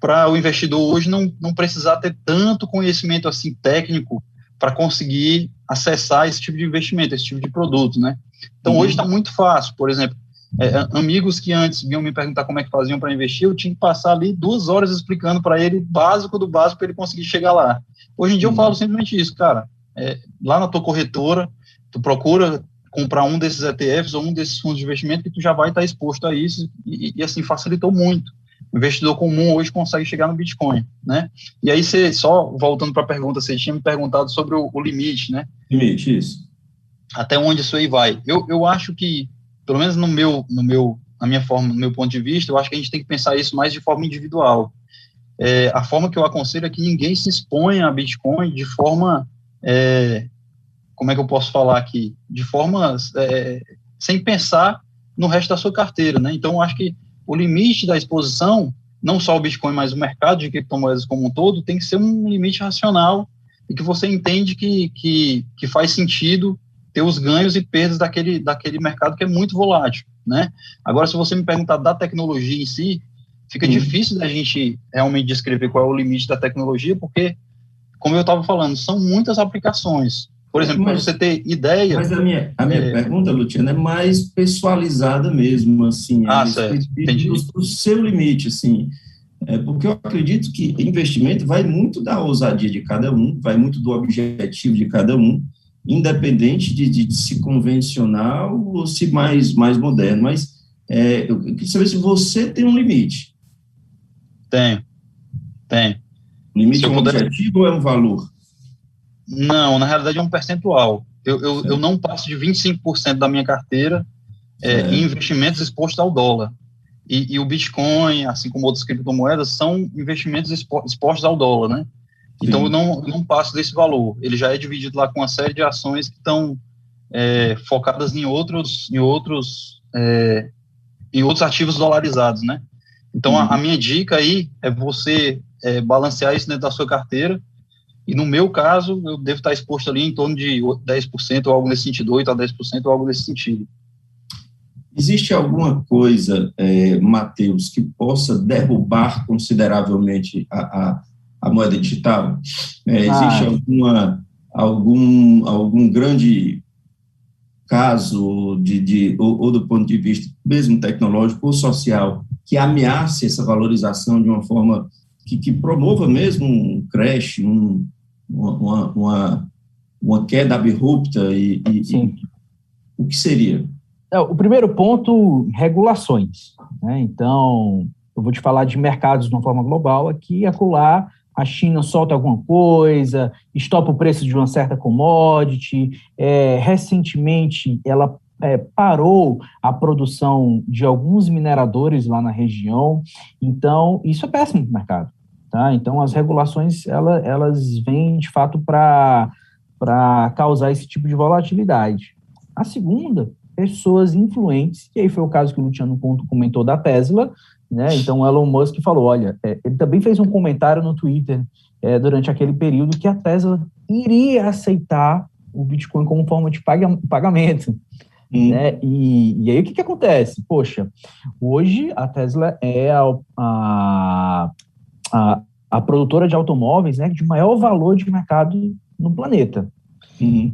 C: para o investidor hoje não, não precisar ter tanto conhecimento assim técnico para conseguir acessar esse tipo de investimento, esse tipo de produto, né? Então, uhum. hoje está muito fácil. Por exemplo, é, amigos que antes vinham me perguntar como é que faziam para investir, eu tinha que passar ali duas horas explicando para ele básico do básico para ele conseguir chegar lá. Hoje em dia eu falo simplesmente isso, cara. É, lá na tua corretora, tu procura comprar um desses ETFs ou um desses fundos de investimento que tu já vai estar exposto a isso e, e assim facilitou muito. O investidor comum hoje consegue chegar no Bitcoin, né? E aí você só voltando para a pergunta, você tinha me perguntado sobre o, o limite, né?
A: Limite, isso.
C: Até onde isso aí vai? Eu, eu acho que pelo menos no meu, no meu, na minha forma, no meu ponto de vista, eu acho que a gente tem que pensar isso mais de forma individual. É, a forma que eu aconselho é que ninguém se exponha a Bitcoin de forma, é, como é que eu posso falar aqui, de forma é, sem pensar no resto da sua carteira, né? Então, eu acho que o limite da exposição, não só o Bitcoin, mas o mercado de criptomoedas como um todo, tem que ser um limite racional e que você entende que, que, que faz sentido ter os ganhos e perdas daquele, daquele mercado que é muito volátil, né? Agora, se você me perguntar da tecnologia em si, fica uhum. difícil da gente realmente descrever qual é o limite da tecnologia, porque, como eu estava falando, são muitas aplicações. Por exemplo, para você ter ideia...
A: Mas a minha, a minha é, pergunta, Luciano, é mais pessoalizada mesmo, assim.
C: Ah, é certo. Entendi.
A: O seu limite, assim. É porque eu acredito que investimento vai muito da ousadia de cada um, vai muito do objetivo de cada um independente de, de, de se convencional ou se mais, mais moderno, mas é, eu queria saber se você tem um limite.
C: Tenho, tenho.
A: Limite é um puder... objetivo ou é um valor?
C: Não, na realidade é um percentual. Eu, eu, eu não passo de 25% da minha carteira é, em investimentos expostos ao dólar. E, e, o Bitcoin, assim como outras criptomoedas, são investimentos expostos ao dólar, né? Então, eu não, não passo desse valor. Ele já é dividido lá com uma série de ações que estão é, focadas em outros, em outros, é, em outros ativos dolarizados, né? Então, uhum. a, a, minha dica aí é você é, balancear isso dentro da sua carteira. E no meu caso, eu devo estar exposto ali em torno de 10% ou algo nesse sentido, 8% a 10% ou algo nesse sentido.
A: Existe alguma coisa, é, Matheus, que possa derrubar consideravelmente a, a a moeda digital? É, existe ah. alguma, algum, algum grande caso de, de ou, ou, do ponto de vista mesmo tecnológico ou social que ameace essa valorização de uma forma que, que promova mesmo um crash, um, uma, uma, uma, queda abrupta e, e, e o que seria?
B: É, o primeiro ponto, regulações. Né? Então, eu vou te falar de mercados de uma forma global aqui, acolá, a China solta alguma coisa, estopa o preço de uma certa commodity. É, recentemente, ela é, parou a produção de alguns mineradores lá na região. Então, isso é péssimo para o mercado. Tá? Então, as regulações ela, elas vêm de fato para causar esse tipo de volatilidade. A segunda, pessoas influentes, e aí foi o caso que o Luciano Ponto comentou da Tesla, né? Então, Elon Musk falou: olha, é, ele também fez um comentário no Twitter é, durante aquele período que a Tesla iria aceitar o Bitcoin como forma de pagamento. Hum. Né? E, e, aí o que, que acontece? Poxa, hoje a Tesla é a, a, a, a produtora de automóveis né, de maior valor de mercado no planeta. Uhum.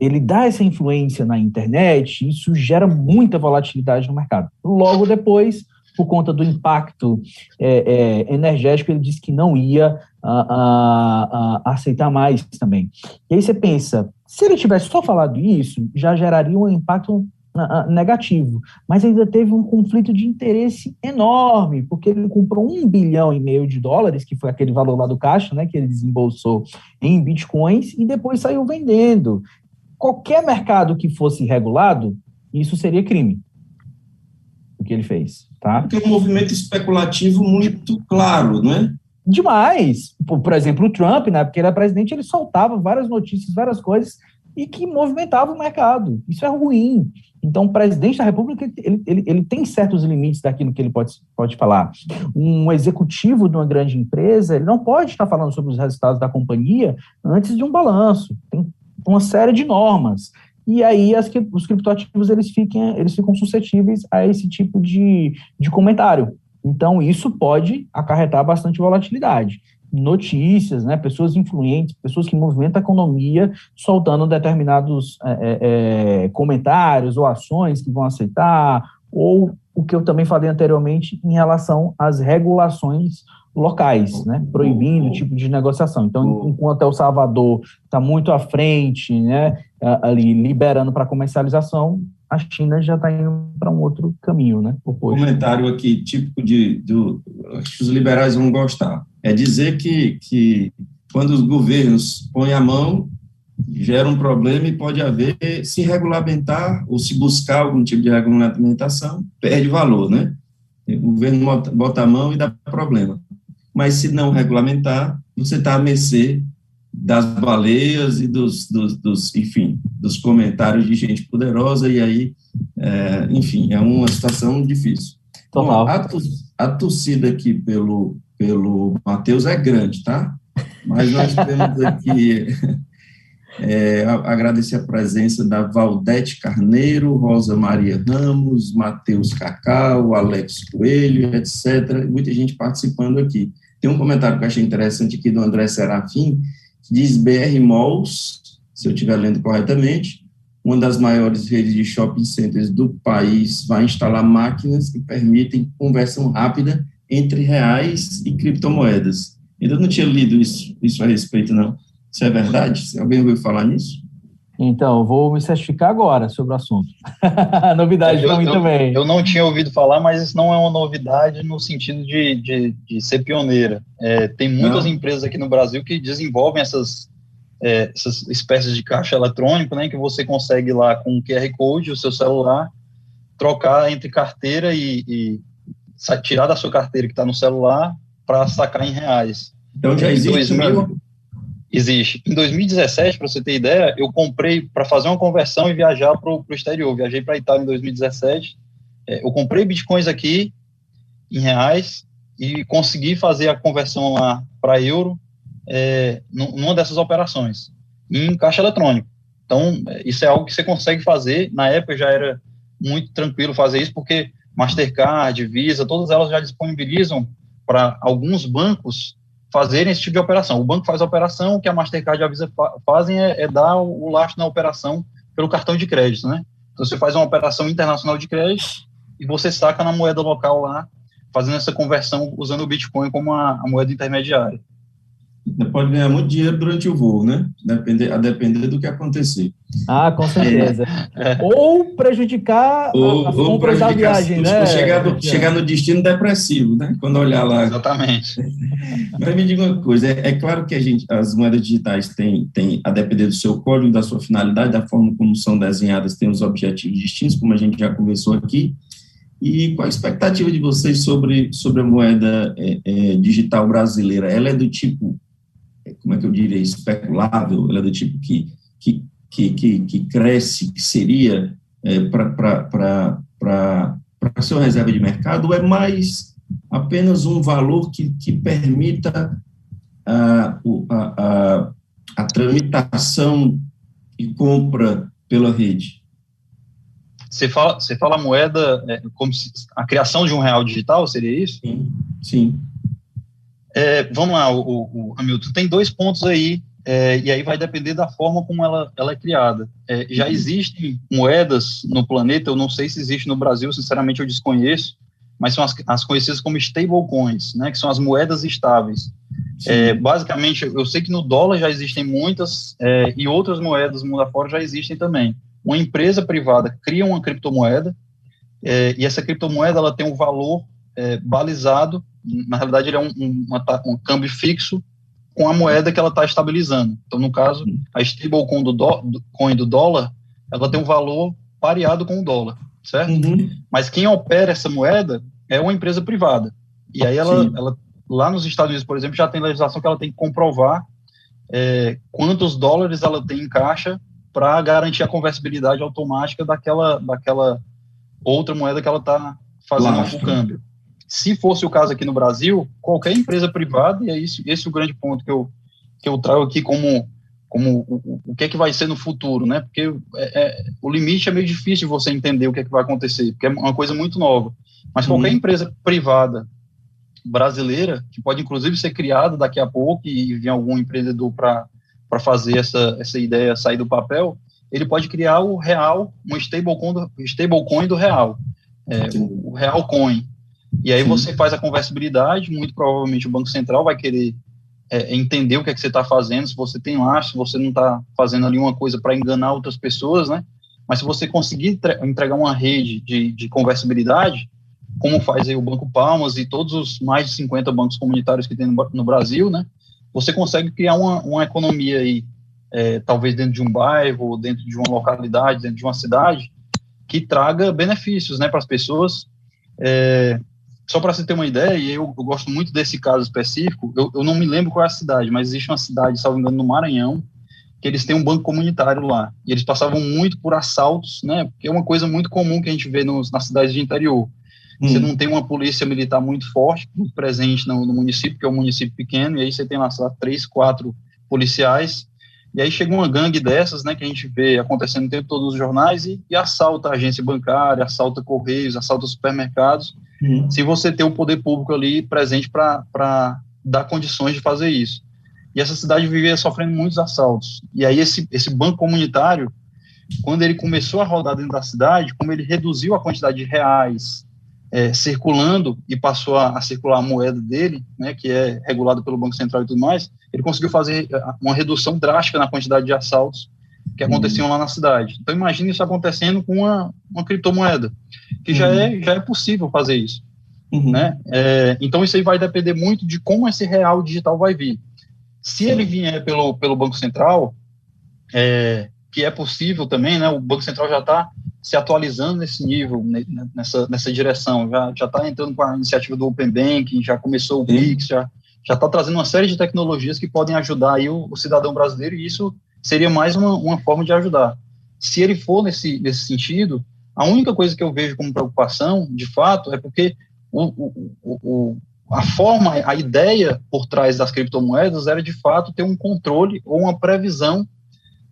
B: Ele dá essa influência na internet, isso gera muita volatilidade no mercado. Logo depois, por conta do impacto é, é, energético, ele disse que não ia a, a, a aceitar mais também. E aí você pensa, se ele tivesse só falado isso, já geraria um impacto negativo, mas ainda teve um conflito de interesse enorme, porque ele comprou um bilhão e meio de dólares, que foi aquele valor lá do caixa, né, que ele desembolsou em bitcoins, e depois saiu vendendo. Qualquer mercado que fosse regulado, isso seria crime, o que ele fez. Tá?
A: Tem um movimento especulativo muito claro, né?
B: Demais. Por, por exemplo, o Trump, né, porque ele era presidente, ele soltava várias notícias, várias coisas, e que movimentava o mercado. Isso é ruim. Então, o presidente da República ele, ele, ele tem certos limites daquilo que ele pode, pode falar. Um executivo de uma grande empresa ele não pode estar falando sobre os resultados da companhia antes de um balanço. Tem uma série de normas. E aí as, os criptoativos eles, fiquem, eles ficam suscetíveis a esse tipo de, de comentário. Então, isso pode acarretar bastante volatilidade. Notícias, né, pessoas influentes, pessoas que movimentam a economia, soltando determinados é, é, é comentários ou ações que vão aceitar, ou o que eu também falei anteriormente em relação às regulações locais, né, proibindo o tipo de negociação. Então, enquanto El Salvador está muito à frente, né, ali liberando para comercialização, a China já está indo para um outro caminho, né?
A: Oposto. Comentário aqui típico de, do, acho que os liberais vão gostar, é dizer que, que quando os governos põem a mão gera um problema e pode haver, se regulamentar ou se buscar algum tipo de regulamentação, perde valor, né? O governo bota a mão e dá problema mas se não regulamentar, você está à mercê das baleias e dos, dos, dos, enfim, dos comentários de gente poderosa, e aí, é, enfim, é uma situação difícil. Total. Bom, a, a torcida aqui pelo, pelo Matheus é grande, tá? Mas nós temos aqui, é, agradecer a presença da Valdete Carneiro, Rosa Maria Ramos, Matheus Cacau, Alex Coelho, etc. Muita gente participando aqui. Tem um comentário que eu achei interessante aqui do André Serafim, que diz BR Malls, se eu estiver lendo corretamente, uma das maiores redes de shopping centers do país vai instalar máquinas que permitem conversão rápida entre reais e criptomoedas. Ainda não tinha lido isso, isso a respeito, não. Isso é verdade? Alguém ouviu falar nisso?
B: Então, vou me certificar agora sobre o assunto. novidade para mim
C: eu,
B: também.
C: Eu não tinha ouvido falar, mas isso não é uma novidade no sentido de, de, de ser pioneira. É, tem muitas não. empresas aqui no Brasil que desenvolvem essas, é, essas espécies de caixa eletrônico, né, que você consegue lá com o QR Code, o seu celular, trocar entre carteira e, e tirar da sua carteira que está no celular para sacar em reais.
A: Então já existe 2000,
C: Existe. Em 2017, para você ter ideia, eu comprei para fazer uma conversão e viajar para o exterior. Viajei para a Itália em 2017. É, eu comprei bitcoins aqui em reais e consegui fazer a conversão lá para euro é, numa dessas operações em caixa eletrônico. Então, é, isso é algo que você consegue fazer. Na época já era muito tranquilo fazer isso, porque Mastercard, Visa, todas elas já disponibilizam para alguns bancos fazerem esse tipo de operação. O banco faz a operação, o que a Mastercard e a Visa fazem é, é dar o, o lastro na operação pelo cartão de crédito, né? Então, você faz uma operação internacional de crédito e você saca na moeda local lá, fazendo essa conversão usando o Bitcoin como a, a moeda intermediária.
A: Você pode ganhar muito dinheiro durante o voo, né? Depender, a depender do que acontecer.
B: Ah, com certeza. É. Ou prejudicar ou, a, a compra da viagem, né?
A: Chegar no, chegar no destino depressivo, né? Quando olhar lá.
C: Exatamente.
A: Mas me diga uma coisa, é, é, claro que a gente, as moedas digitais têm, têm, a depender do seu código, da sua finalidade, da forma como são desenhadas, têm os objetivos distintos, como a gente já conversou aqui. E qual a expectativa de vocês sobre, sobre a moeda é, é, digital brasileira? Ela é do tipo como é que eu diria, especulável, ela é do tipo que, que, que, que, cresce, que seria é, para ser uma reserva de mercado, ou é mais apenas um valor que, que permita a, a, a, a tramitação e compra pela rede?
C: Você fala, você fala moeda é, como se, a criação de um real digital, seria isso?
A: Sim, sim.
C: É, vamos lá, o, o, Hamilton, tem dois pontos aí, é, e aí vai depender da forma como ela, ela é criada. É, já uhum. existem moedas no planeta, eu não sei se existe no Brasil, sinceramente eu desconheço, mas são as, as conhecidas como stablecoins, né, que são as moedas estáveis. É, basicamente, eu sei que no dólar já existem muitas, é, e outras moedas mundo afora já existem também. Uma empresa privada cria uma criptomoeda, é, e essa criptomoeda ela tem um valor balizado na realidade, ele é um, um, um câmbio fixo com a moeda que ela está estabilizando. Então, no caso, a stablecoin do, do, coin do dólar, ela tem um valor pareado com o dólar, certo? Uhum. Mas quem opera essa moeda é uma empresa privada. E aí ela, ela lá nos Estados Unidos, por exemplo, já tem legislação que ela tem que comprovar é, quantos dólares ela tem em caixa para garantir a conversibilidade automática daquela, daquela outra moeda que ela está fazendo o câmbio. Se fosse o caso aqui no Brasil, qualquer empresa privada, e é esse, esse é o grande ponto que eu, que eu trago aqui como, como o, o que é que vai ser no futuro, né? Porque é, é, o limite é meio difícil você entender o que é que vai acontecer, porque é uma coisa muito nova. Mas qualquer uhum. empresa privada brasileira, que pode inclusive ser criada daqui a pouco e vir algum empreendedor para fazer essa, essa ideia sair do papel, ele pode criar o real, um stablecoin do, stablecoin do real, é, o, o real coin. E aí Sim. você faz a conversibilidade, muito provavelmente o Banco Central vai querer é, entender o que é que você está fazendo, se você tem lá, se você não está fazendo ali uma coisa para enganar outras pessoas, né? Mas se você conseguir entregar uma rede de, de conversibilidade, como faz aí o Banco Palmas e todos os mais de 50 bancos comunitários que tem no, no Brasil, né? Você consegue criar uma, uma economia aí, é, talvez dentro de um bairro, dentro de uma localidade, dentro de uma cidade, que traga benefícios, né, para as pessoas, é, só para você ter uma ideia, e eu, eu, gosto muito desse caso específico, eu, eu, não me lembro qual é a cidade, mas existe uma cidade, salvo engano, no Maranhão, que eles têm um banco comunitário lá. E eles passavam muito por assaltos, né? Porque é uma coisa muito comum que a gente vê nos, nas cidades de interior. Hum. Você não tem uma polícia militar muito forte, muito presente no, no, município, que é um município pequeno, e aí você tem lá, lá três, quatro policiais, e aí chega uma gangue dessas, né, que a gente vê acontecendo o tempo todo nos jornais, e, e assalta a agência bancária, assalta correios, assalta supermercados, Uhum. se você tem o poder público ali presente para dar condições de fazer isso. E essa cidade vivia sofrendo muitos assaltos. E aí esse, esse banco comunitário, quando ele começou a rodar dentro da cidade, como ele reduziu a quantidade de reais é, circulando e passou a, a, circular a moeda dele, né, que é regulado pelo Banco Central e tudo mais, ele conseguiu fazer é, uma redução drástica na quantidade de assaltos que aconteciam lá na cidade. Então imagine isso acontecendo com uma, uma criptomoeda, que já, é, já é possível fazer isso. Uhum. Né? É, então isso aí vai depender muito de como esse real digital vai vir. Se ele vier pelo, pelo Banco Central, é, que é possível também, né? o Banco Central já está se atualizando nesse nível, nessa, nessa direção, já está entrando com a iniciativa do Open Banking, já começou o Pix, já está trazendo uma série de tecnologias que podem ajudar aí o, o cidadão brasileiro, e isso seria mais uma, uma forma de ajudar. Se ele for nesse, nesse sentido, a única coisa que eu vejo como preocupação, de fato, é porque o, o, o, a forma, a ideia por trás das criptomoedas era, de fato, ter um controle ou uma previsão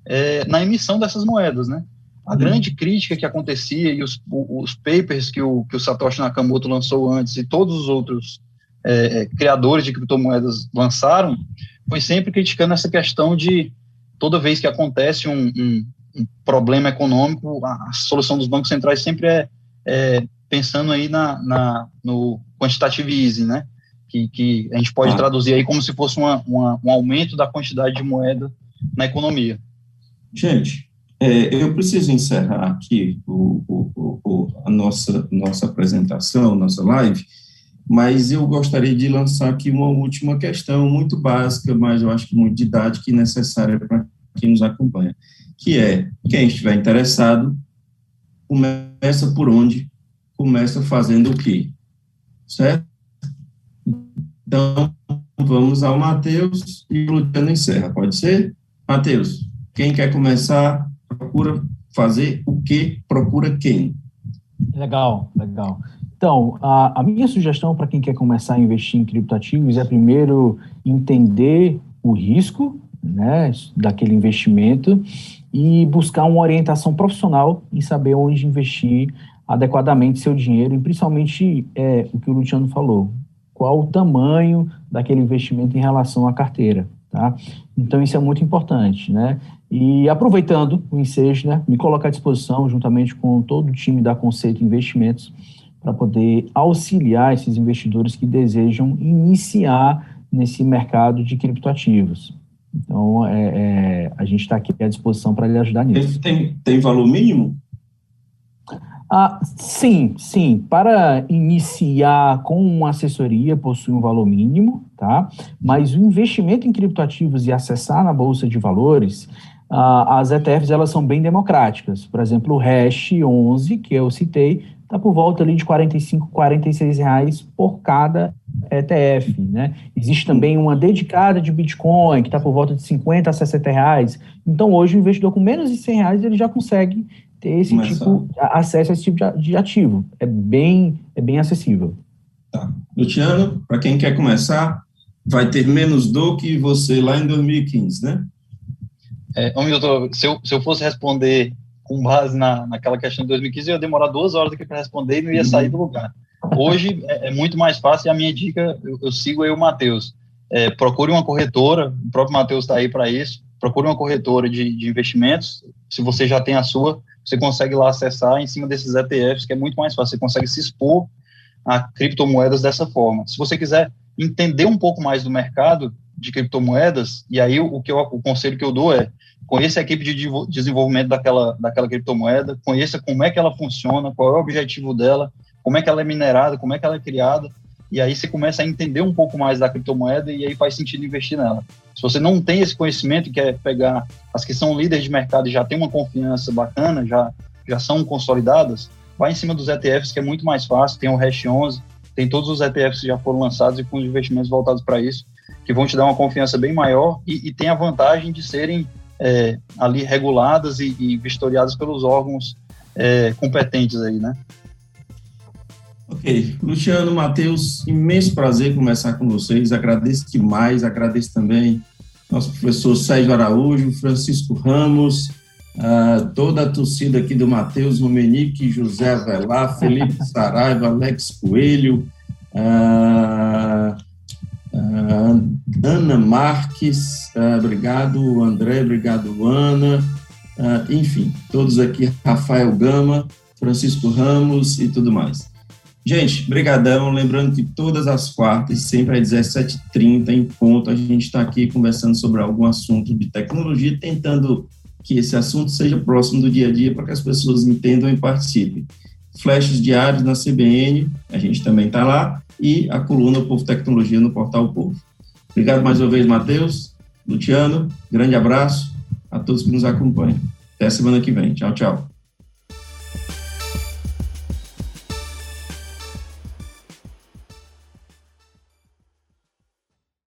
C: é, na emissão dessas moedas, né? A grande crítica que acontecia e os, os papers que o, que o Satoshi Nakamoto lançou antes e todos os outros é, criadores de criptomoedas lançaram foi sempre criticando essa questão de toda vez que acontece um, um, um problema econômico, a, a, solução dos bancos centrais sempre é, é pensando aí na, na, no quantitative easing, né? Que, que a gente pode ah. traduzir aí como se fosse uma, uma, um aumento da quantidade de moeda na economia.
A: Gente, é, eu preciso encerrar aqui o, o, o, a nossa, nossa apresentação, nossa live, mas eu gostaria de lançar aqui uma última questão muito básica, mas eu acho que muito didática e necessária para quem nos acompanha, que é, quem estiver interessado, começa por onde? Começa fazendo o quê? Certo? Então, vamos ao Matheus e o Luciano encerra, pode ser? Matheus, quem quer começar, procura fazer o que, procura quem?
B: Legal, legal. Então, a, a minha sugestão para quem quer começar a investir em criptativos é primeiro entender o risco né, daquele investimento e buscar uma orientação profissional e saber onde investir adequadamente seu dinheiro e principalmente é, o que o Luciano falou, qual o tamanho daquele investimento em relação à carteira, tá? Então isso é muito importante, né? E aproveitando o ensejo, né, me colocar à disposição juntamente com todo o time da Conceito Investimentos para poder auxiliar esses investidores que desejam iniciar nesse mercado de criptoativos. Então, é, é, a gente está aqui à disposição para lhe ajudar nisso.
A: Tem, tem valor mínimo?
B: Ah, sim, sim. Para iniciar com uma assessoria, possui um valor mínimo, tá? Mas o investimento em criptoativos e acessar na Bolsa de Valores, ah, as ETFs, elas são bem democráticas. Por exemplo, o Hash 11, que eu citei, está por volta ali de 45, 46 reais por cada ETF, né? Existe também uma dedicada de Bitcoin, que está por volta de 50 a 60 reais. Então, hoje, o investidor com menos de 100 reais, ele já consegue ter esse Começar. tipo, acesso a esse tipo de ativo. É bem, é bem acessível.
A: Tá. Luciano, para quem quer começar, vai ter menos do que você lá em 2015, né?
C: É, Milton, se eu, se eu fosse responder com base na, naquela questão de 2015, eu ia demorar duas horas aqui para responder e não ia sair do lugar. Hoje é, é muito mais fácil e a minha dica, eu, eu sigo aí o Matheus. É, procure uma corretora, o próprio Matheus está aí para isso, procure uma corretora de, de investimentos, se você já tem a sua, você consegue lá acessar em cima desses ETFs, que é muito mais fácil, você consegue se expor a criptomoedas dessa forma. Se você quiser entender um pouco mais do mercado de criptomoedas, e aí o, que eu, o conselho que eu dou é conheça a equipe de desenvolvimento daquela, daquela criptomoeda, conheça como é que ela funciona, qual é o objetivo dela, como é que ela é minerada, como é que ela é criada, e aí você começa a entender um pouco mais da criptomoeda e aí faz sentido investir nela. Se você não tem esse conhecimento e quer pegar as que são líderes de mercado e já tem uma confiança bacana, já, já são consolidadas, vai em cima dos ETFs, que é muito mais fácil, tem o Hash 11, tem todos os ETFs que já foram lançados e com investimentos voltados para isso, que vão te dar uma confiança bem maior e, e tem a vantagem de serem é, ali reguladas e, e, vistoriadas pelos órgãos é, competentes aí, né?
A: Ok. Luciano, Matheus, imenso prazer conversar com vocês. Agradeço demais, agradeço também nosso professor Sérgio Araújo, Francisco Ramos, uh, toda a torcida aqui do Matheus Numenique, José Avelar, Felipe Saraiva, Alex Coelho, uh, Uh, Ana Marques, obrigado, André, obrigado, Ana, enfim, todos aqui, Rafael Gama, Francisco Ramos e tudo mais. Gente, brigadão, lembrando que todas as quartas, sempre às 17h30 em ponto, a gente está aqui conversando sobre algum assunto de tecnologia, tentando que esse assunto seja próximo do dia a dia para que as pessoas entendam e participem. Flashes diários na CBN, a gente também está lá, e a coluna Povo Tecnologia no Portal Povo. Obrigado mais uma vez, Matheus, Luciano, grande abraço a todos que nos acompanham. Até semana que vem. Tchau, tchau.